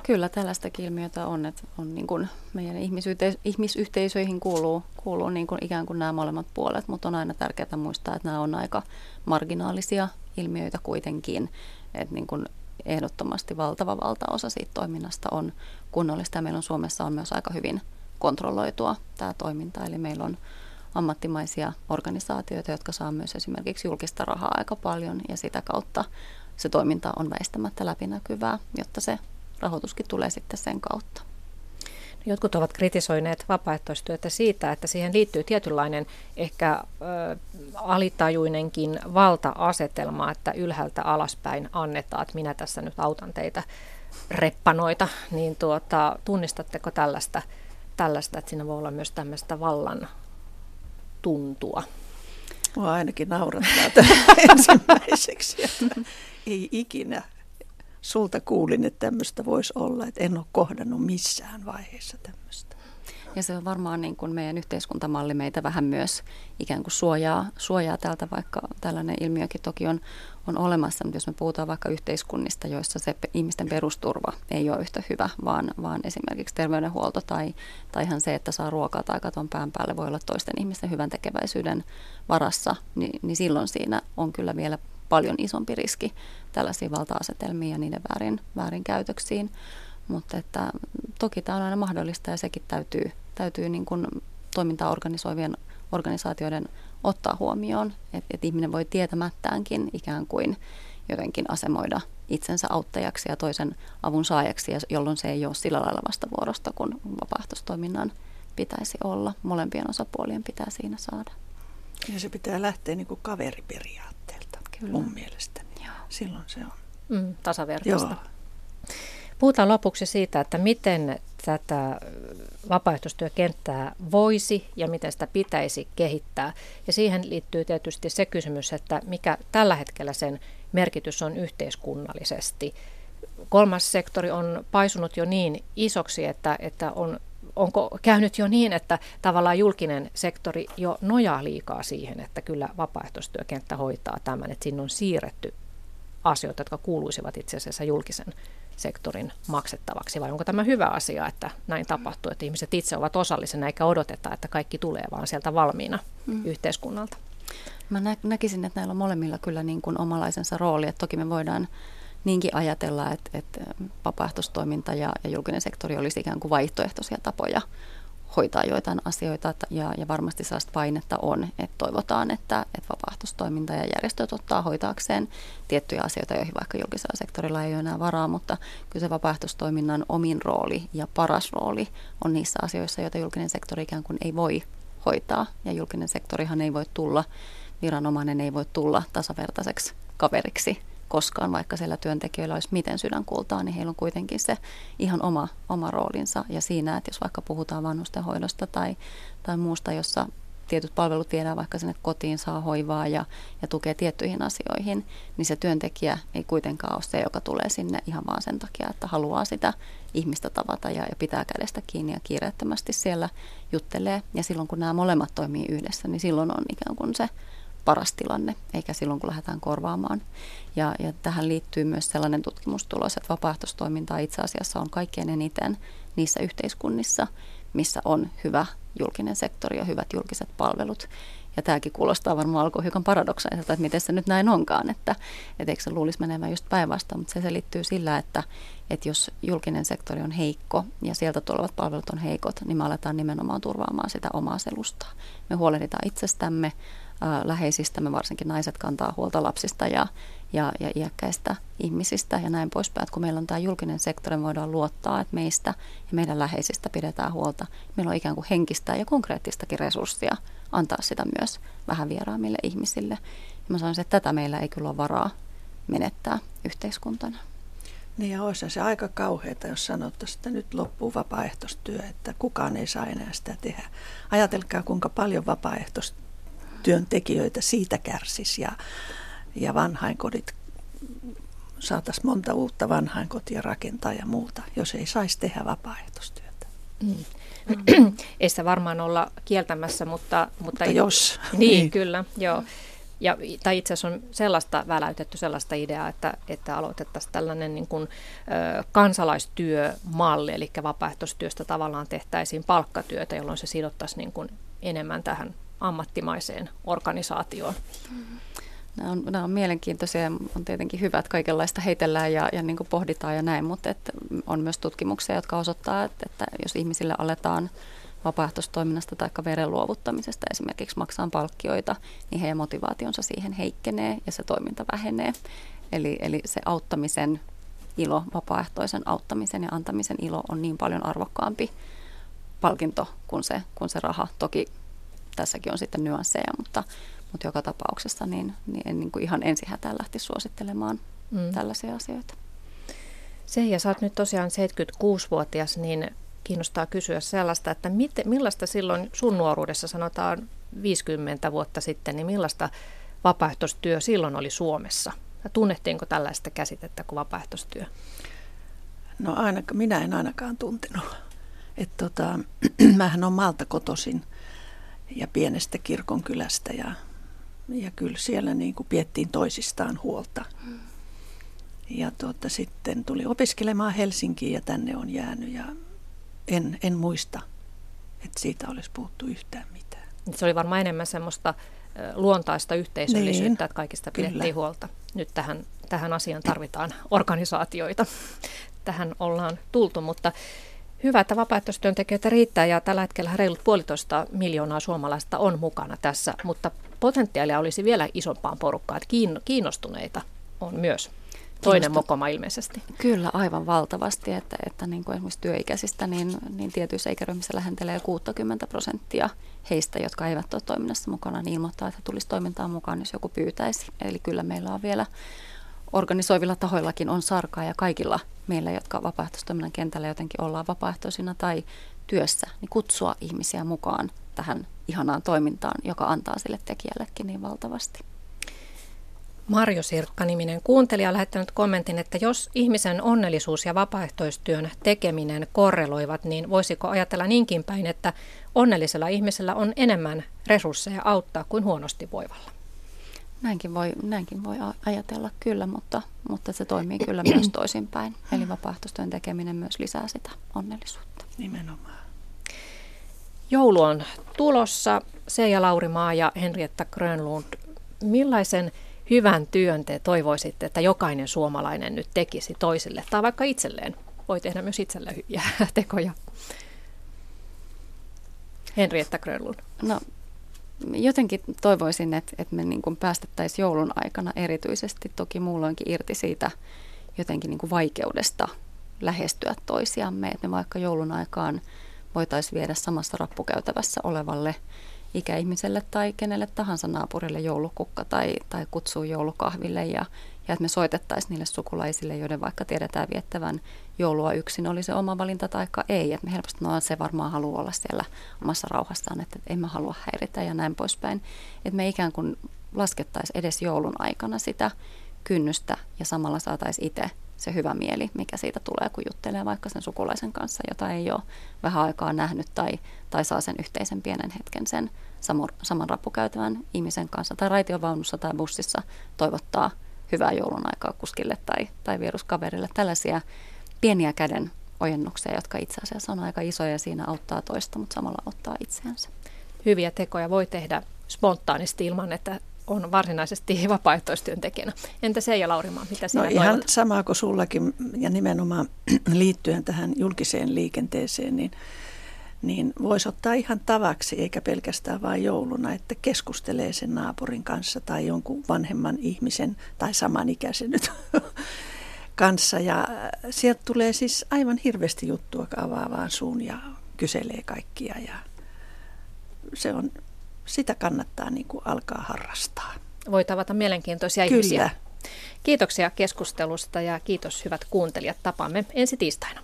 Kyllä tällaista ilmiötä on, että on niin kuin meidän ihmisyhteis- ihmisyhteisöihin kuuluu, kuuluu niin kuin ikään kuin nämä molemmat puolet, mutta on aina tärkeää muistaa, että nämä on aika marginaalisia ilmiöitä kuitenkin, että niin kuin ehdottomasti valtava valtaosa siitä toiminnasta on kunnollista ja meillä on Suomessa on myös aika hyvin kontrolloitua tämä toiminta. Eli meillä on, ammattimaisia organisaatioita, jotka saa myös esimerkiksi julkista rahaa aika paljon ja sitä kautta se toiminta on väistämättä läpinäkyvää, jotta se rahoituskin tulee sitten sen kautta. Jotkut ovat kritisoineet vapaaehtoistyötä siitä, että siihen liittyy tietynlainen ehkä ö, alitajuinenkin valta-asetelma, että ylhäältä alaspäin annetaan, että minä tässä nyt autan teitä reppanoita, niin tuota, tunnistatteko tällaista, tällaista, että siinä voi olla myös tämmöistä vallan tuntua? Mua ainakin naurattaa <laughs> ensimmäiseksi, että ei ikinä sulta kuulin, että tämmöistä voisi olla, että en ole kohdannut missään vaiheessa tämmöistä. Ja se on varmaan niin kuin meidän yhteiskuntamalli meitä vähän myös ikään kuin suojaa, suojaa tältä, vaikka tällainen ilmiökin toki on, on olemassa, mutta jos me puhutaan vaikka yhteiskunnista, joissa se ihmisten perusturva ei ole yhtä hyvä, vaan, vaan esimerkiksi terveydenhuolto tai, tai ihan se, että saa ruokaa tai katon pään päälle voi olla toisten ihmisten hyvän tekeväisyyden varassa, niin, niin silloin siinä on kyllä vielä paljon isompi riski tällaisiin valta-asetelmiin ja niiden väärin, väärinkäytöksiin. Mutta että toki tämä on aina mahdollista ja sekin täytyy, täytyy niin kuin toimintaa organisoivien organisaatioiden ottaa huomioon, että, että ihminen voi tietämättäänkin ikään kuin jotenkin asemoida itsensä auttajaksi ja toisen avun saajaksi, jolloin se ei ole sillä lailla vastavuorosta kuin vapaaehtoistoiminnan pitäisi olla. Molempien osapuolien pitää siinä saada. Ja se pitää lähteä niin kuin kaveriperiaatteelta Kyllä. mun mielestäni. Joo. Silloin se on. Mm, tasavertaista. Joo. Puhutaan lopuksi siitä, että miten tätä vapaaehtoistyökenttää voisi ja miten sitä pitäisi kehittää. Ja siihen liittyy tietysti se kysymys, että mikä tällä hetkellä sen merkitys on yhteiskunnallisesti. Kolmas sektori on paisunut jo niin isoksi, että, että on, onko käynyt jo niin, että tavallaan julkinen sektori jo nojaa liikaa siihen, että kyllä vapaaehtoistyökenttä hoitaa tämän, että sinne on siirretty asioita, jotka kuuluisivat itse asiassa julkisen sektorin maksettavaksi, vai onko tämä hyvä asia, että näin tapahtuu, että ihmiset itse ovat osallisena eikä odoteta, että kaikki tulee vaan sieltä valmiina mm. yhteiskunnalta? Mä nä- näkisin, että näillä on molemmilla kyllä niin kuin omalaisensa rooli, että toki me voidaan niinkin ajatella, että, että vapaaehtoistoiminta ja, ja julkinen sektori olisi ikään kuin vaihtoehtoisia tapoja hoitaa joitain asioita ja, ja varmasti sellaista painetta on, että toivotaan, että, että vapaaehtoistoiminta ja järjestöt ottaa hoitaakseen tiettyjä asioita, joihin vaikka julkisella sektorilla ei ole enää varaa, mutta kyllä se vapaaehtoistoiminnan omin rooli ja paras rooli on niissä asioissa, joita julkinen sektori ikään kuin ei voi hoitaa. Ja julkinen sektorihan ei voi tulla, viranomainen ei voi tulla tasavertaiseksi kaveriksi koskaan, vaikka siellä työntekijöillä olisi miten sydänkultaa, niin heillä on kuitenkin se ihan oma, oma roolinsa. Ja siinä, että jos vaikka puhutaan vanhustenhoidosta tai, tai muusta, jossa tietyt palvelut viedään vaikka sinne kotiin, saa hoivaa ja, ja tukee tiettyihin asioihin, niin se työntekijä ei kuitenkaan ole se, joka tulee sinne ihan vaan sen takia, että haluaa sitä ihmistä tavata ja, ja pitää kädestä kiinni ja kiireettömästi siellä juttelee. Ja silloin kun nämä molemmat toimii yhdessä, niin silloin on ikään kuin se paras tilanne, eikä silloin kun lähdetään korvaamaan. Ja, ja tähän liittyy myös sellainen tutkimustulos, että vapaaehtoistoimintaa itse asiassa on kaikkein eniten niissä yhteiskunnissa, missä on hyvä julkinen sektori ja hyvät julkiset palvelut. Ja tämäkin kuulostaa varmaan alkuun hiukan paradoksaiselta, että miten se nyt näin onkaan, että, että eikö se luulisi menevän just päinvastoin, mutta se selittyy sillä, että, että jos julkinen sektori on heikko ja sieltä tulevat palvelut on heikot, niin me aletaan nimenomaan turvaamaan sitä omaa selustaa. Me huolehditaan itsestämme, läheisistämme, varsinkin naiset kantaa huolta lapsista ja, ja, ja iäkkäistä ihmisistä ja näin poispäin. Kun meillä on tämä julkinen sektori, me voidaan luottaa, että meistä ja meidän läheisistä pidetään huolta. Meillä on ikään kuin henkistä ja konkreettistakin resurssia antaa sitä myös vähän vieraammille ihmisille. Ja mä sanoisin, että tätä meillä ei kyllä ole varaa menettää yhteiskuntana. Niin ja olisi se aika kauheata, jos sanottaisiin, että nyt loppuu vapaaehtoistyö, että kukaan ei saa enää sitä tehdä. Ajatelkaa, kuinka paljon vapaaehtoistyöntekijöitä siitä kärsisi ja, ja vanhainkodit saataisiin monta uutta vanhainkotia rakentaa ja muuta, jos ei saisi tehdä vapaaehtoistyötä. Mm. ei sitä varmaan olla kieltämässä, mutta... Mutta, mutta jos. <laughs> Niin, niin, kyllä, joo. Ja, tai itse asiassa on sellaista väläytetty sellaista ideaa, että, että aloitettaisiin tällainen niin kuin, ö, kansalaistyömalli, eli vapaaehtoistyöstä tavallaan tehtäisiin palkkatyötä, jolloin se sidottaisiin niin kuin enemmän tähän ammattimaiseen organisaatioon. Mm-hmm. Nämä on, nämä on mielenkiintoisia on tietenkin hyvä, että kaikenlaista heitellään ja, ja niin pohditaan ja näin, mutta että on myös tutkimuksia, jotka osoittaa, että, että jos ihmisille aletaan vapaaehtoistoiminnasta tai veren luovuttamisesta esimerkiksi maksaa palkkioita, niin heidän motivaationsa siihen heikkenee ja se toiminta vähenee. Eli, eli se auttamisen ilo, vapaaehtoisen auttamisen ja antamisen ilo on niin paljon arvokkaampi palkinto kuin se, kuin se raha. Toki tässäkin on sitten nyansseja, mutta, mutta joka tapauksessa niin, niin en niin kuin ihan ensihätään lähti suosittelemaan mm. tällaisia asioita. Se, ja sä oot nyt tosiaan 76-vuotias, niin kiinnostaa kysyä sellaista, että mit, millaista silloin sun nuoruudessa, sanotaan 50 vuotta sitten, niin millaista vapaaehtoistyö silloin oli Suomessa? Ja tunnettiinko tällaista käsitettä kuin vapaaehtoistyö? No ainakaan, minä en ainakaan tuntenut. että tota, <clears throat> mähän on Malta kotosin ja pienestä kirkonkylästä ja, ja kyllä siellä niin kuin piettiin toisistaan huolta. Ja tuota, sitten tuli opiskelemaan Helsinkiin ja tänne on jäänyt ja en, en muista, että siitä olisi puhuttu yhtään mitään. Se oli varmaan enemmän semmoista luontaista yhteisöllisyyttä, niin, että kaikista pidettiin kyllä. huolta. Nyt tähän, tähän asiaan tarvitaan organisaatioita. Tähän ollaan tultu, mutta hyvä, että vapaaehtoistyöntekijöitä riittää ja tällä hetkellä reilut puolitoista miljoonaa suomalaista on mukana tässä, mutta potentiaalia olisi vielä isompaan porukkaan, että kiinnostuneita on myös toinen mokoma ilmeisesti. Kyllä, aivan valtavasti, että, että niin kuin esimerkiksi työikäisistä, niin, niin tietyissä ikäryhmissä lähentelee 60 prosenttia heistä, jotka eivät ole toiminnassa mukana, niin ilmoittaa, että tulisi toimintaan mukaan, jos joku pyytäisi. Eli kyllä meillä on vielä organisoivilla tahoillakin on sarkaa ja kaikilla meillä, jotka vapaaehtoistoiminnan kentällä jotenkin ollaan vapaaehtoisina tai työssä, niin kutsua ihmisiä mukaan tähän ihanaan toimintaan, joka antaa sille tekijällekin niin valtavasti. Marjo Sirkka-niminen kuuntelija on lähettänyt kommentin, että jos ihmisen onnellisuus ja vapaaehtoistyön tekeminen korreloivat, niin voisiko ajatella niinkin päin, että onnellisella ihmisellä on enemmän resursseja auttaa kuin huonosti voivalla? Näinkin voi, näinkin voi ajatella kyllä, mutta, mutta se toimii <clears throat> kyllä myös toisinpäin. Eli vapaaehtoistyön tekeminen myös lisää sitä onnellisuutta. Nimenomaan. Joulu on tulossa. Seija Laurimaa ja Henrietta Grönlund, millaisen hyvän työn te toivoisitte, että jokainen suomalainen nyt tekisi toisille tai vaikka itselleen? Voi tehdä myös itselle hyviä <laughs> tekoja. Henrietta Grönlund. No, jotenkin toivoisin, että, että me niin kuin päästettäisiin joulun aikana erityisesti. Toki muulloinkin irti siitä jotenkin niin kuin vaikeudesta lähestyä toisiamme, että me vaikka joulun aikaan voitaisiin viedä samassa rappukäytävässä olevalle ikäihmiselle tai kenelle tahansa naapurille joulukukka tai, tai kutsuu joulukahville ja, ja että me soitettaisiin niille sukulaisille, joiden vaikka tiedetään viettävän joulua yksin, oli se oma valinta tai ei. Että me helposti no, se varmaan haluaa olla siellä omassa rauhassaan, että en mä halua häiritä ja näin poispäin. Että me ikään kuin laskettaisiin edes joulun aikana sitä kynnystä ja samalla saataisiin itse se hyvä mieli, mikä siitä tulee, kun juttelee vaikka sen sukulaisen kanssa, jota ei ole vähän aikaa nähnyt tai, tai saa sen yhteisen pienen hetken sen saman, rappukäytävän ihmisen kanssa tai raitiovaunussa tai bussissa toivottaa hyvää joulun aikaa kuskille tai, tai vieruskaverille. Tällaisia pieniä käden ojennuksia, jotka itse asiassa on aika isoja ja siinä auttaa toista, mutta samalla auttaa itseänsä. Hyviä tekoja voi tehdä spontaanisti ilman, että on varsinaisesti <laughs> vapaaehtoistyöntekijänä. Entä Seija Laurimaa, mitä sinä No toivot? ihan samaa kuin sullakin ja nimenomaan <clears throat> liittyen tähän julkiseen liikenteeseen, niin, niin voisi ottaa ihan tavaksi, eikä pelkästään vain jouluna, että keskustelee sen naapurin kanssa tai jonkun vanhemman ihmisen tai samanikäisen nyt <laughs> kanssa. Ja sieltä tulee siis aivan hirveästi juttua, avaa vaan suun ja kyselee kaikkia ja se on sitä kannattaa niin kuin alkaa harrastaa. Voi tavata mielenkiintoisia Kyllä. ihmisiä. Kiitoksia keskustelusta ja kiitos hyvät kuuntelijat. Tapaamme ensi tiistaina.